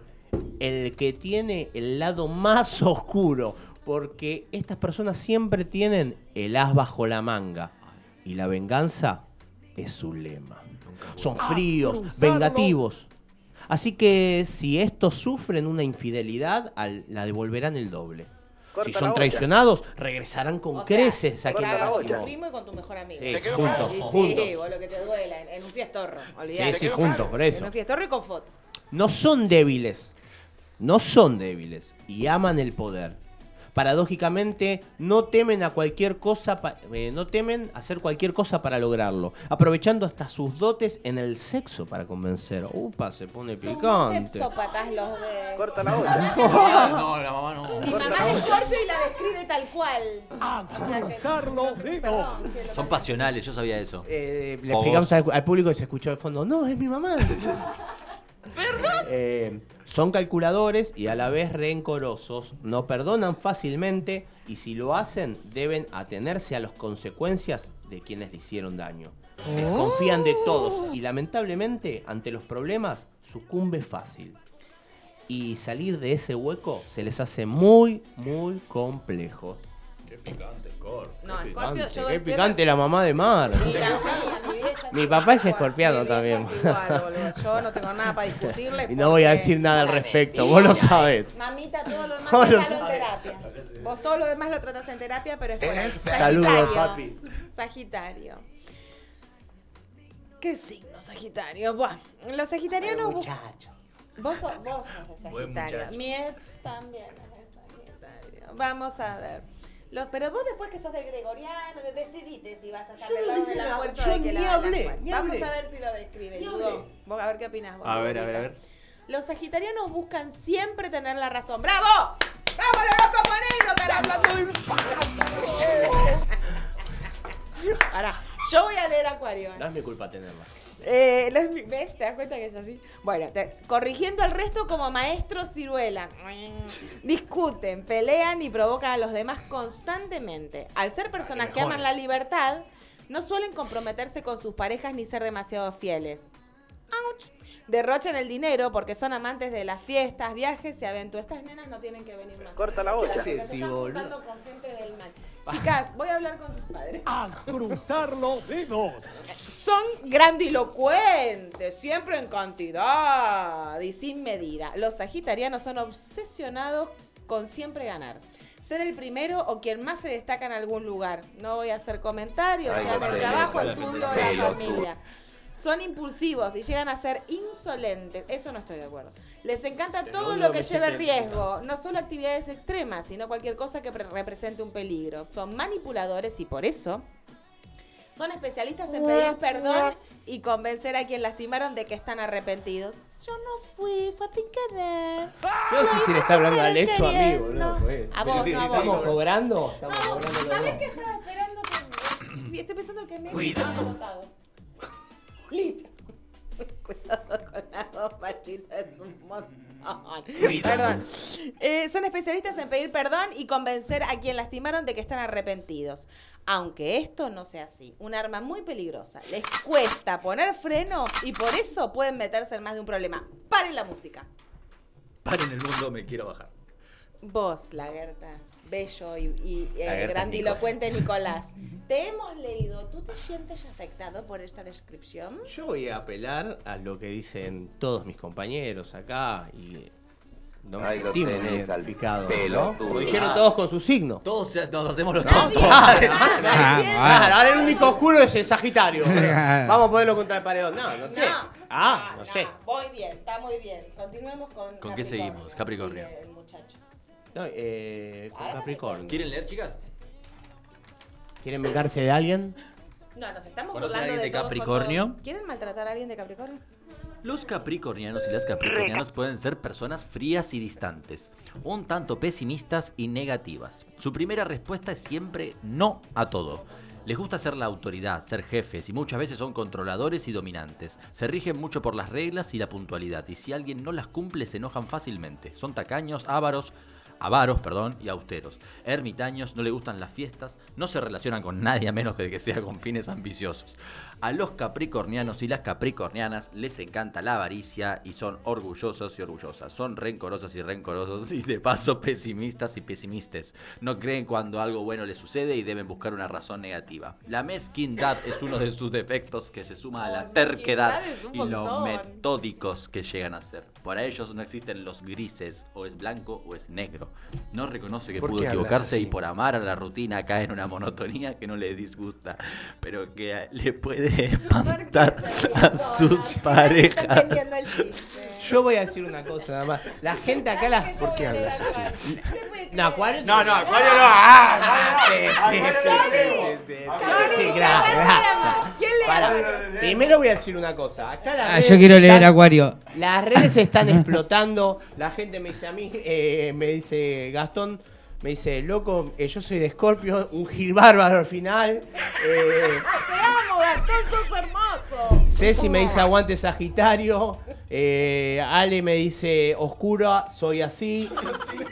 el que tiene el lado más oscuro, porque estas personas siempre tienen el as bajo la manga y la venganza es su lema. Son fríos, cruzarlo. vengativos. Así que si estos sufren una infidelidad, al- la devolverán el doble. Corta si son traicionados, regresarán con O sea, creces a quien con tu primo y con tu mejor amigo. Sí, juntos, Sí, juntos. Sí, vos lo que te duela, en, en un fiestorro, olvidate. Sí, sí, juntos, por eso. En un fiestorro y con foto. no son débiles, no son débiles y aman el poder. Paradójicamente, no temen a cualquier cosa, eh, no temen hacer cualquier cosa para lograrlo, aprovechando hasta sus dotes en el sexo para convencer. Upa, se pone Son picante. sexópatas los de... Corta la no, la mamá no. Mi mamá es Scorpio y la describe tal cual. A O sea que- cruzar los dedos. Son pasionales, yo sabía eso. Eh, le explicamos al, al público y se escuchó de fondo, no, es mi mamá. Eh, son calculadores y a la vez rencorosos, no perdonan fácilmente y si lo hacen deben atenerse a las consecuencias de quienes le hicieron daño. Desconfían de todos y lamentablemente ante los problemas sucumbe fácil. Y salir de ese hueco se les hace muy, muy complejo. Qué picante, Scorpio. No, Qué Scorpio, picante, yo qué doy picante la mamá de Mar. Ni la mía, mi papá es escorpiano también. igual, boludo. Yo no tengo nada para discutirle. Y no voy a decir nada al respecto, vos lo sabés. Mamita, todo lo demás lo en terapia. Vos todo lo demás lo tratás en terapia, pero es por ahí. Saludos, papi. Sagitario. ¿Qué signo Sagitario? Buah, los sagitarianos... bu- Vos sos, vos sos de Sagitario. muchacho. Mi ex también es de Sagitario. Vamos a ver. Los, pero vos después que sos de Gregoriano, de- decidite si vas a estar Yo del lado de la fuerza o de que la hablé, ni Vamos hablé. a ver si lo describe, Ludo. Vos a ver qué opinas vos. A ver, a ver, a ver. Los sagitarianos buscan siempre tener la razón. ¡Bravo! ¡Bravo, el horóscopo negro, carajo! Pará, yo voy a leer Acuario. No es mi culpa tenerla. Eh, los- ¿Ves? ¿Te das cuenta que es así? Bueno, te- corrigiendo al resto como maestros ciruela. Discuten, pelean y provocan a los demás constantemente. Al ser personas que aman la libertad, no suelen comprometerse con sus parejas ni ser demasiado fieles. Ouch. Derrochan el dinero porque son amantes de las fiestas, viajes y aventuras. Estas nenas no tienen que venir más. Corta la porque Sí, se sí, con gente del mal. Chicas, voy a hablar con sus padres. A cruzar los dedos. Son grandilocuentes, siempre en cantidad y sin medida. Los sagitarianos son obsesionados con siempre ganar. Ser el primero o quien más se destaca en algún lugar. No voy a hacer comentarios, Ay, sea en el trabajo, estudio o la familia. Son impulsivos y llegan a ser insolentes. Eso no estoy de acuerdo. Les encanta todo lo que lleve riesgo. No solo actividades extremas, sino cualquier cosa que pre- represente un peligro. Son manipuladores y por eso son especialistas en pedir perdón y convencer a quien lastimaron de que están arrepentidos. Yo no fui, fue sin querer. Yo no sé si le está hablando a Ay, Alex o a mí, boludo. pues. A vos, no, a vos. ¿Estamos cobrando? Estamos cobrando ¿Sabés dos. qué estaba esperando que Estoy pensando que me Cuidado. anotado. Cuidado con las dos machitas, es un montón. Perdón. Eh, son especialistas en pedir perdón y convencer a quien lastimaron de que están arrepentidos. Aunque esto no sea así, un arma muy peligrosa. Les cuesta poner freno y por eso pueden meterse en más de un problema. Paren la música. Paren el mundo, me quiero bajar. Vos, Lagerta, bello y, y, eh, grandilocuente Nicolás, te hemos leído. ¿Tú te sientes afectado por esta descripción? Yo voy a apelar a lo que dicen todos mis compañeros acá y no me Ahí lo tenés al ¿no? pelotudo. Como dijeron todos con su signo. Todos nos hacemos los tontos. Ahora el único oscuro es el Sagitario. Vamos a ponerlo contra el paredón. No, no sé. No. Ah, no sé. Muy bien, está muy bien. Continuemos con. ¿Con qué seguimos? Capricornio. El muchacho. No, eh, con Capricornio. ¿Quieren leer, chicas? ¿Quieren vengarse de alguien? No, nos estamos ¿Conocen a burlando alguien de todos con Capricornio? todos. ¿Quieren maltratar a alguien de Capricornio? Los capricornianos y las capricornianas pueden ser personas frías y distantes, un tanto pesimistas y negativas. Su primera respuesta es siempre no a todo. Les gusta ser la autoridad, ser jefes y muchas veces son controladores y dominantes. Se rigen mucho por las reglas y la puntualidad y si alguien no las cumple se enojan fácilmente. Son tacaños, ávaros, avaros, perdón, y austeros. Ermitaños, no le gustan las fiestas, no se relacionan con nadie a menos que que sea con fines ambiciosos. A los capricornianos y las capricornianas les encanta la avaricia y son orgullosos y orgullosas. Son rencorosas y rencorosos y de paso pesimistas y pesimistas. No creen cuando algo bueno les sucede y deben buscar una razón negativa. La mezquindad es uno de sus defectos que se suma a la terquedad y lo metódicos que llegan a ser. Para ellos no existen los grises, o es blanco o es negro. No reconoce que ¿Por pudo equivocarse así? y por amar a la rutina cae en una monotonía que no le disgusta, pero que le puede espantar a sus parejas. Yo voy a decir una cosa nada más. La gente acá la. ¿Por qué hablas así? No, Acuario. No, no, Acuario no. Ah. Primero voy a decir una cosa. Acá las Ah, redes yo quiero leer Acuario. Las redes se están explotando. La gente me dice a mí, eh, me dice Gastón, me dice, loco, eh, yo soy de Scorpio, un Gil bárbaro al final. Eh, ¡Te amo, Gastón! ¡Sos hermoso! Ceci me dice aguante Sagitario. Eh, Ale me dice oscura, soy así.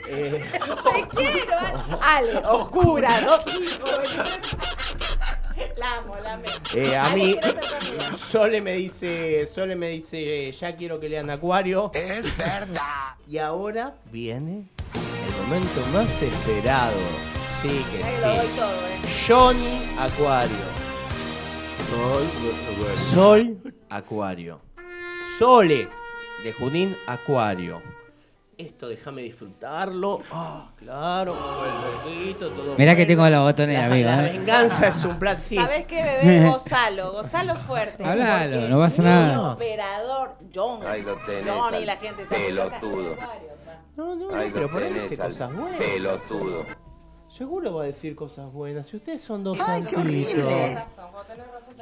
Eh, ¡Te quiero! Ale, oscura, dos hijos. La amo, la amo. eh, a mí. Sole me dice, Sole me dice, eh, ya quiero que lean Acuario. Es verdad. Y ahora viene el momento más esperado. Sí que Ay, lo doy sí. todo, eh. Johnny Acuario. Sol Acuario. Sole de Junín Acuario. Esto déjame disfrutarlo. Ah, claro, buen loquito, todo Mirá que tengo la botonera, La- amigo. La eh. venganza es un plan, sí. ¿Sabés qué, bebé? Gozalo, gozalo fuerte. Hablalo, no pasa nada. operador, John. Ahí lo tenés, Johnny, al la gente está pelotudo. No, no, no, pero por ahí dice cosas buenas. pelotudo. Seguro va a decir cosas buenas. Si ustedes son dos Ay, qué horrible.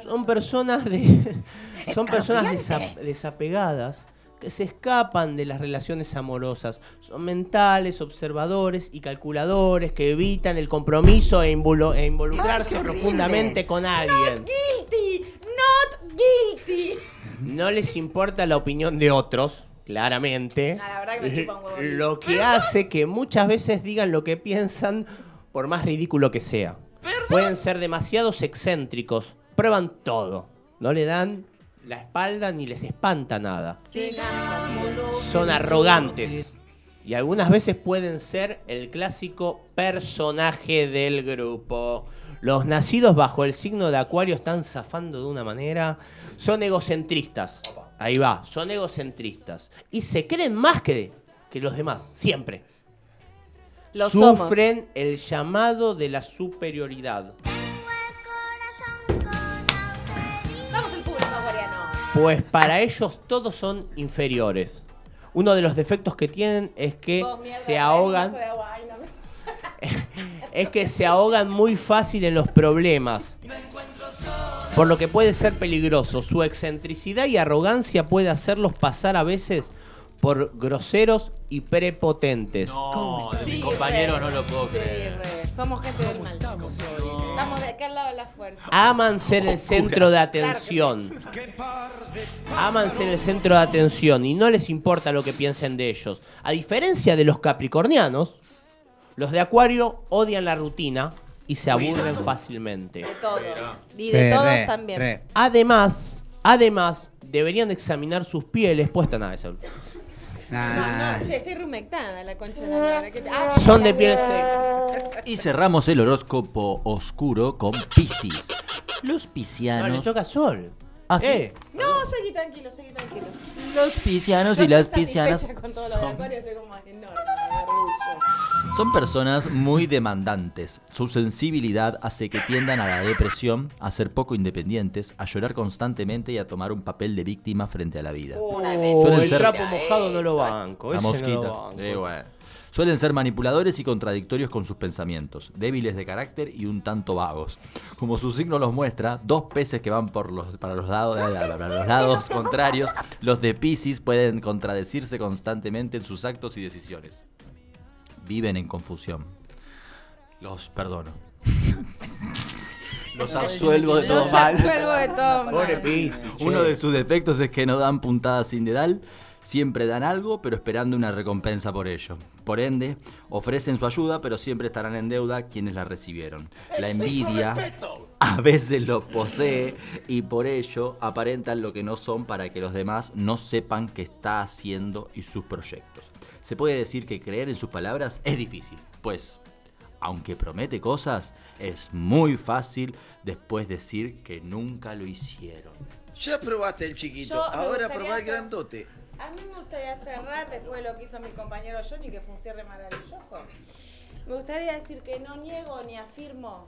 Son personas de. Son personas desa- desapegadas que se escapan de las relaciones amorosas. Son mentales, observadores y calculadores que evitan el compromiso e, involucrarse e involucrarse profundamente con alguien. Guilty, not guilty. No les importa la opinión de otros, claramente. Ah, la verdad que me chupa un huevo. Lo que hace que muchas veces digan lo que piensan, por más ridículo que sea. Pueden ser demasiados excéntricos, prueban todo. No le dan la espalda ni les espanta nada. Son arrogantes. Y algunas veces pueden ser el clásico personaje del grupo. Los nacidos bajo el signo de Acuario están zafando de una manera. Son egocentristas. Ahí va, son egocentristas. Y se creen más que, que los demás, siempre. Lo somos. Sufren el llamado de la superioridad. Pues para ellos todos son inferiores. Uno de los defectos que tienen es que Vos, mierda, se ahogan. Ay, no me- es que se ahogan muy fácil en los problemas. Por lo que puede ser peligroso. Su excentricidad y arrogancia puede hacerlos pasar a veces por groseros y prepotentes. No, de mi compañero no lo puedo creer. Somos gente del mal. Estamos de acá al lado de la fuerza. Aman ser el centro de atención. Aman ser el centro de atención y no les importa lo que piensen de ellos. A diferencia de los capricornianos, los de Acuario odian la rutina y se aburren fácilmente. De todo. Y de todos también. Además, además, deberían examinar sus pieles puestas nada eso. No, no, che, estoy rumectada la concha de la. ¿Qué te- Ah, Son de piel seca. Y cerramos el horóscopo oscuro con Piscis. Los No, le piscianos. toca sol. Ah, ¿sí? Eh, No, seguí tranquilo, seguí tranquilo. Los piscianos y Yo las estoy piscianas satisfecha Con todo lo de son, Acuario estoy como enorme de orgullo. Son personas muy demandantes. Su sensibilidad hace que tiendan a la depresión, a ser poco independientes, a llorar constantemente y a tomar un papel de víctima frente a la vida. oh, Suelen el ser- trapo mojado no lo banco. La ese no lo mosquita. banco. Eh, bueno. Suelen ser manipuladores y contradictorios con sus pensamientos, débiles de carácter y un tanto vagos. Como su signo los muestra, dos peces que van por los, para, los lados, para los lados contrarios, los de Pisces pueden contradecirse constantemente en sus actos y decisiones. Viven en confusión. Los perdono. Los absuelvo de todo Los mal. absuelvo de todo mal. Pobre Uno de sus defectos es que no dan puntadas sin dedal. Siempre dan algo, pero esperando una recompensa por ello. Por ende, ofrecen su ayuda, pero siempre estarán en deuda quienes la recibieron. La envidia a veces los posee y por ello aparentan lo que no son para que los demás no sepan qué está haciendo y sus proyectos. Se puede decir que creer en sus palabras es difícil, pues aunque promete cosas, es muy fácil después decir que nunca lo hicieron. Ya probaste el chiquito, Yo ahora probá el grandote. A mí me gustaría cerrar después de lo que hizo mi compañero Johnny, que fue un cierre maravilloso. Me gustaría decir que no niego ni afirmo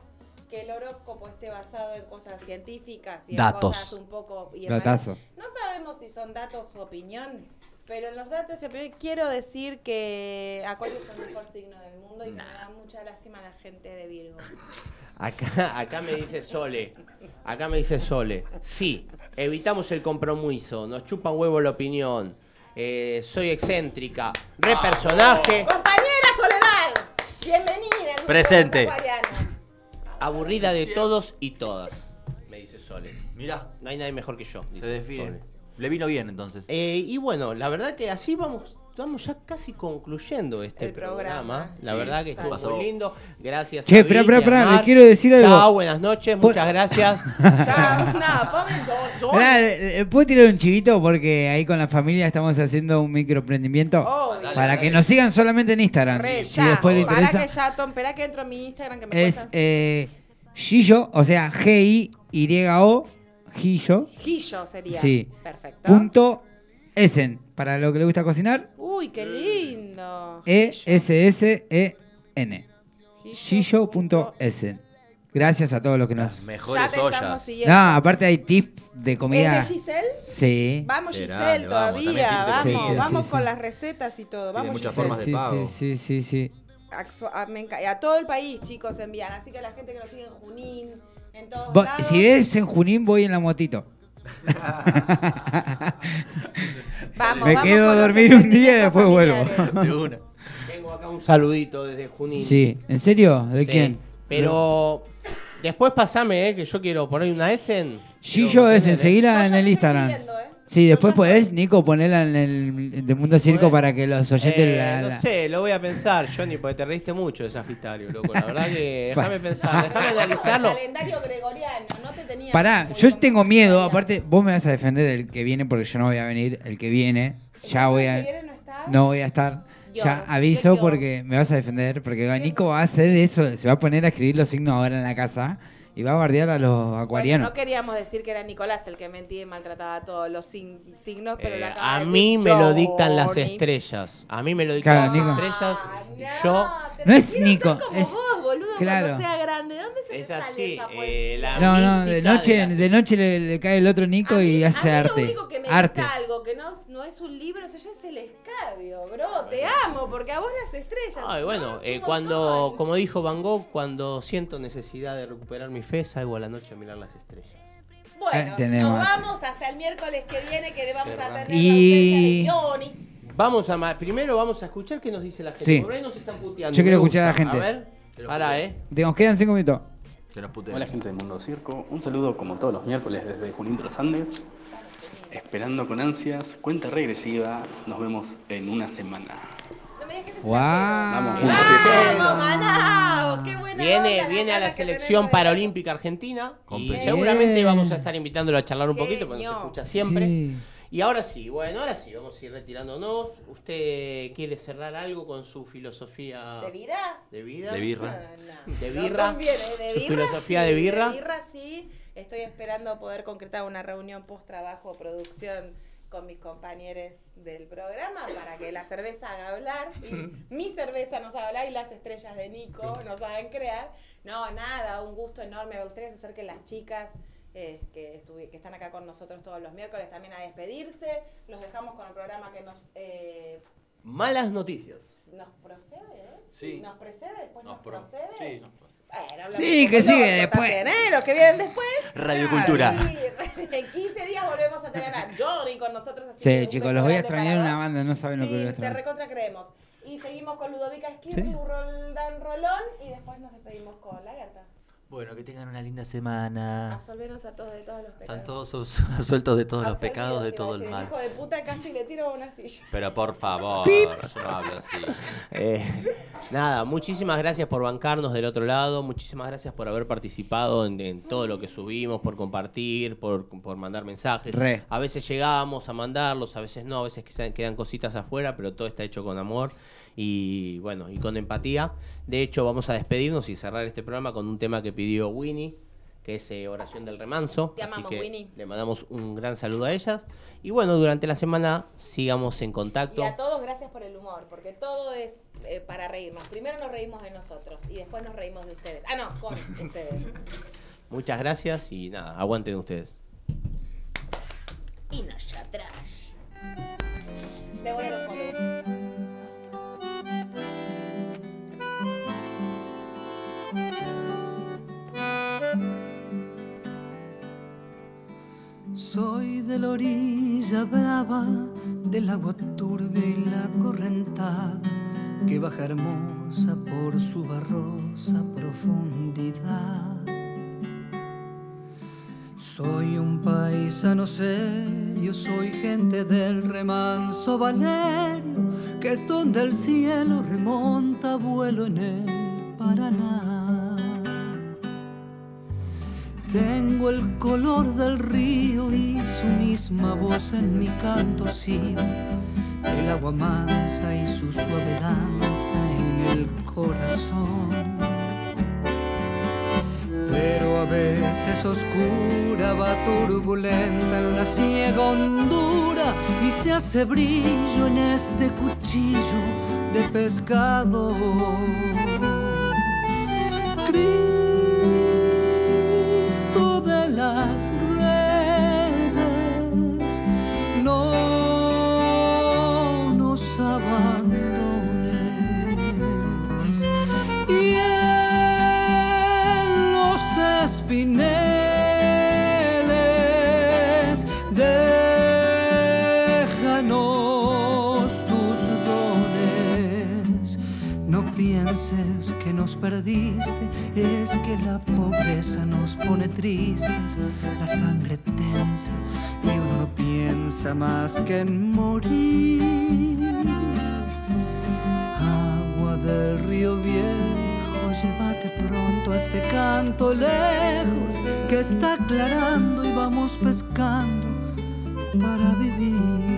que el horóscopo esté basado en cosas científicas y Datos. en cosas un poco... Y en. No sabemos si son datos o opinión, pero en los datos quiero decir que Acuario es el mejor signo del mundo y que me da mucha lástima a la gente de Virgo. Acá, acá me dice Sole. Acá me dice Sole. Sí, evitamos el compromiso. Nos chupan huevo la opinión. eh, soy excéntrica. Re personaje. ¡Compañera Soledad! Bienvenida. al Presente. Aburrida de todos y todas. Me dice Sole. Mirá. No hay nadie mejor que yo. Se define. Sole. Le vino bien entonces. Eh, y bueno, la verdad que así vamos. Estamos ya casi concluyendo este El programa. programa. La Sí, verdad que estuvo muy lindo. Gracias. Che, a espera, espera, espera, le quiero decir algo. Chao, buenas noches, muchas gracias. Chao. Jo- Johnny. Pará, eh, ¿Puedo tirar un chivito? Porque ahí con la familia estamos haciendo un microemprendimiento. Obvio. para que nos sigan solamente en Instagram. Re, si ya. después le interesa. que ya, Tom, esperá que entro a mi Instagram que me Es eh, Gillo, o sea, G-I-Y-O, Gillo. Gillo sería. Sí. Perfecto. Punto Essen. Para lo que le gusta cocinar, Uy, qué lindo. E E-S-S-E-N. Gillo.essen. Gracias a todos los que nos. Mejores te estamos ollas. siguiendo. No, aparte hay tips de comida. ¿Es de Giselle? Sí. Vamos, Giselle, grande, todavía. Vamos, vamos Sí, con sí. las recetas y todo. Vamos, muchas Giselle. formas de pago. sí, sí, sí, sí. A, me enca- a todo el país, chicos, envían. Así que la gente que nos sigue en Junín, en todos Vo- lados. Si es en Junín, voy en la motito. Vamos, Me vamos quedo con a los dormir un día y después vuelvo. familiares. De una. Tengo acá un saludito desde Junín. Sí, ¿en serio? ¿De Sí, quién? Pero después pasame, eh, que yo quiero poner una Essen. Gillo es, en enseguida en el Instagram. ¿eh? Sí, después podés, Nico, ponerla en el de Mundo Circo para que los oyentes la, no sé, lo voy a pensar, Johnny, porque te reíste mucho de Sagitario, loco. La verdad que déjame pensar, déjame analizarlo. El calendario gregoriano, no te tenía. Pará, yo tengo miedo, aparte vos me vas a defender el que viene porque yo no voy a venir, el que viene, ya voy ¿El a... que viene no está? No voy a estar. Yo, Ya ¿qué aviso porque me vas a defender, porque Nico va a hacer eso, se va a poner a escribir los signos ahora en la casa y va a bardear a los Bueno, acuarianos. no queríamos decir que era Nicolás el que mentía y maltrataba a todos los sin- signos, pero Eh, lo acaba a de mí decir me lo dictan las estrellas. A mí me lo dictan Claro, las Nico. estrellas. Yo. No es Nico, Como es... vos, boludo, claro. sea grande. ¿De dónde se Es te sale así. esa eh, la No, no, de noche, la- de noche le, le cae el otro Nico y hace a mí arte. Lo único que me Arte. algo que no, no es un libro, eso ya es el escabio, bro. Te amo, porque a vos las estrellas. Ay, bueno, ¿no? eh, cuando, como dijo Van Gogh, cuando siento necesidad de recuperar mi fe, salgo a la noche a mirar las estrellas. Bueno, Eh, tenemos. nos vamos hasta el miércoles que viene, que vamos a tener Y- la de Johnny. Vamos a ma- primero vamos a escuchar qué nos dice la gente. Sí. Por ahí nos están puteando. Yo quiero me escuchar a la gusta. gente. A ver, para, eh. Te- Nos quedan cinco minutos. Que nos puteen. Hola gente del Mundo Circo, un saludo como todos los miércoles desde Junín de los Andes, esperando con ansias, cuenta regresiva, nos vemos en una semana. ¡Wow! Vamos. ¡Vamos, Manao! ¡Qué buena Viene, onda la viene a la selección paralímpica argentina y seguramente vamos a estar invitándolo a charlar un poquito porque nos escucha siempre. Sí. Y ahora sí, bueno, ahora sí, vamos a ir retirándonos. ¿Usted quiere cerrar algo con su filosofía ¿De vida? de vida? De birra. No, no. De No birra. conviene, de Su birra filosofía sí, de birra. De birra sí. Estoy esperando poder concretar una reunión post trabajo, producción con mis compañeros del programa para que la cerveza haga hablar y mi cerveza nos haga hablar y las estrellas de Nico nos hagan crear. No, nada, un gusto enorme. Me gustaría que se acerquen las chicas eh, que, que están acá con nosotros todos los miércoles también a despedirse. Los dejamos con el programa que nos eh, Malas noticias. ¿Nos procede? ¿eh? Sí. ¿Nos precede? Después nos, Nos pro- procede. sí, nos Bueno, Sí, que sigue Loco después. también, ¿eh? Los que vienen después. Radiocultura. Sí, en 15 días volvemos a tener a Johnny con nosotros. Así Sí, chicos, los voy a extrañar una banda, no saben lo que voy a Sí, te extrañar. recontra creemos. Y seguimos con Ludovica Sí. Esquirru, Roldán Rolón y después nos despedimos con la Gerta. Bueno, que tengan una linda semana. Absolvernos a todos de todos los pecados. Están todos sus- sueltos de todos los pecados, de todo el mal. Hijo de puta, casi le tiro una silla. Pero por favor, yo no hablo así. Eh, nada, muchísimas gracias por bancarnos del otro lado, muchísimas gracias por haber participado en, en todo lo que subimos, por compartir, por, por mandar mensajes. Re. A veces llegamos a mandarlos, a veces no, a veces quedan cositas afuera, pero todo está hecho con amor y bueno, y con empatía. De hecho, vamos a despedirnos y cerrar este programa con un tema que pidió Winnie, que es eh, Oración del Remanso. Te Así amamos, que Winnie. Le mandamos un gran saludo a ellas. Y bueno, durante la semana sigamos en contacto. Y a todos gracias por el humor, porque todo es eh, para reírnos. Primero nos reímos de nosotros y después nos reímos de ustedes. Ah, no, con ustedes. Muchas gracias y nada, aguanten ustedes. Y nosotras. Me voy Soy de la orilla brava del agua turbia y la correntada que baja hermosa por su barrosa profundidad. Soy un paisano serio, soy gente del remanso Valerio, que es donde el cielo remonta vuelo en el Paraná. Tengo el color del río y su misma voz en mi canto sigo. El agua mansa y su suave danza en el corazón. Pero a veces oscura va turbulenta en la ciega hondura y se hace brillo en este cuchillo de pescado. Perdiste, es que la pobreza nos pone tristes, la sangre tensa y uno no piensa más que en morir. Agua del río viejo, llévate pronto este canto lejos que está aclarando y vamos pescando para vivir.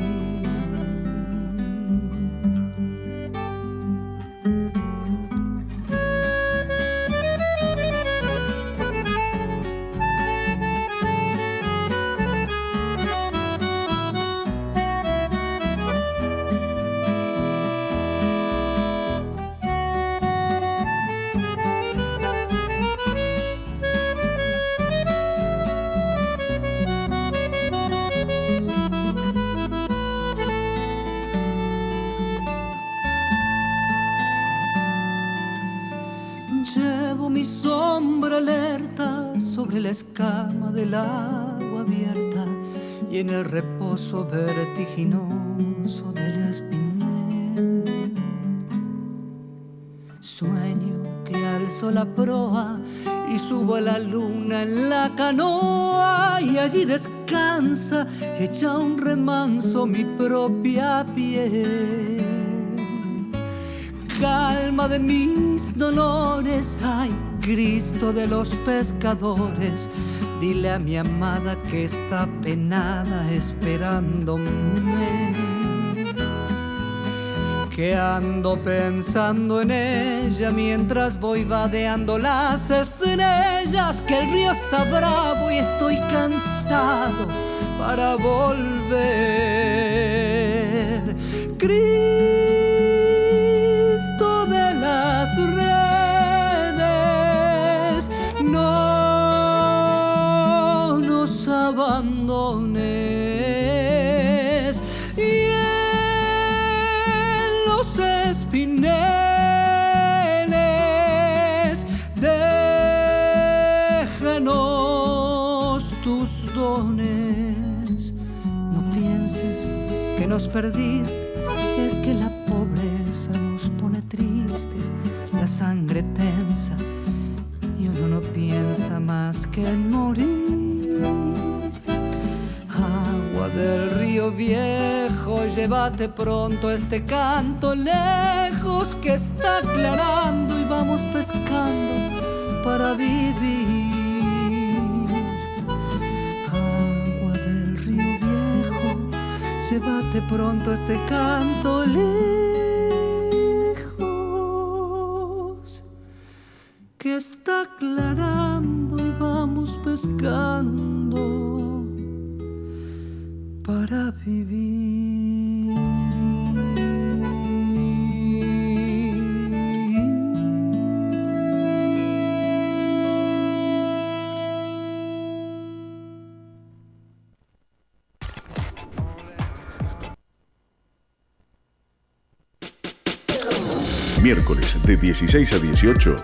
Del agua abierta y en el reposo vertiginoso del espinel. Sueño que alzo la proa y subo a la luna en la canoa y allí descansa, echa un remanso mi propia piel calma de mis dolores, ay Cristo de los pescadores, dile a mi amada que está penada esperándome. Que ando pensando en ella mientras voy vadeando las estrellas, que el río está bravo y estoy cansado para volver. Cristo perdiste, es que la pobreza nos pone tristes, la sangre tensa y uno no piensa más que en morir. Agua del río viejo, llévate pronto este canto lejos que está aclarando y vamos pescando para vivir. Llévate pronto este canto lejos que está aclarando y vamos pescando para vivir. De 16 a 18,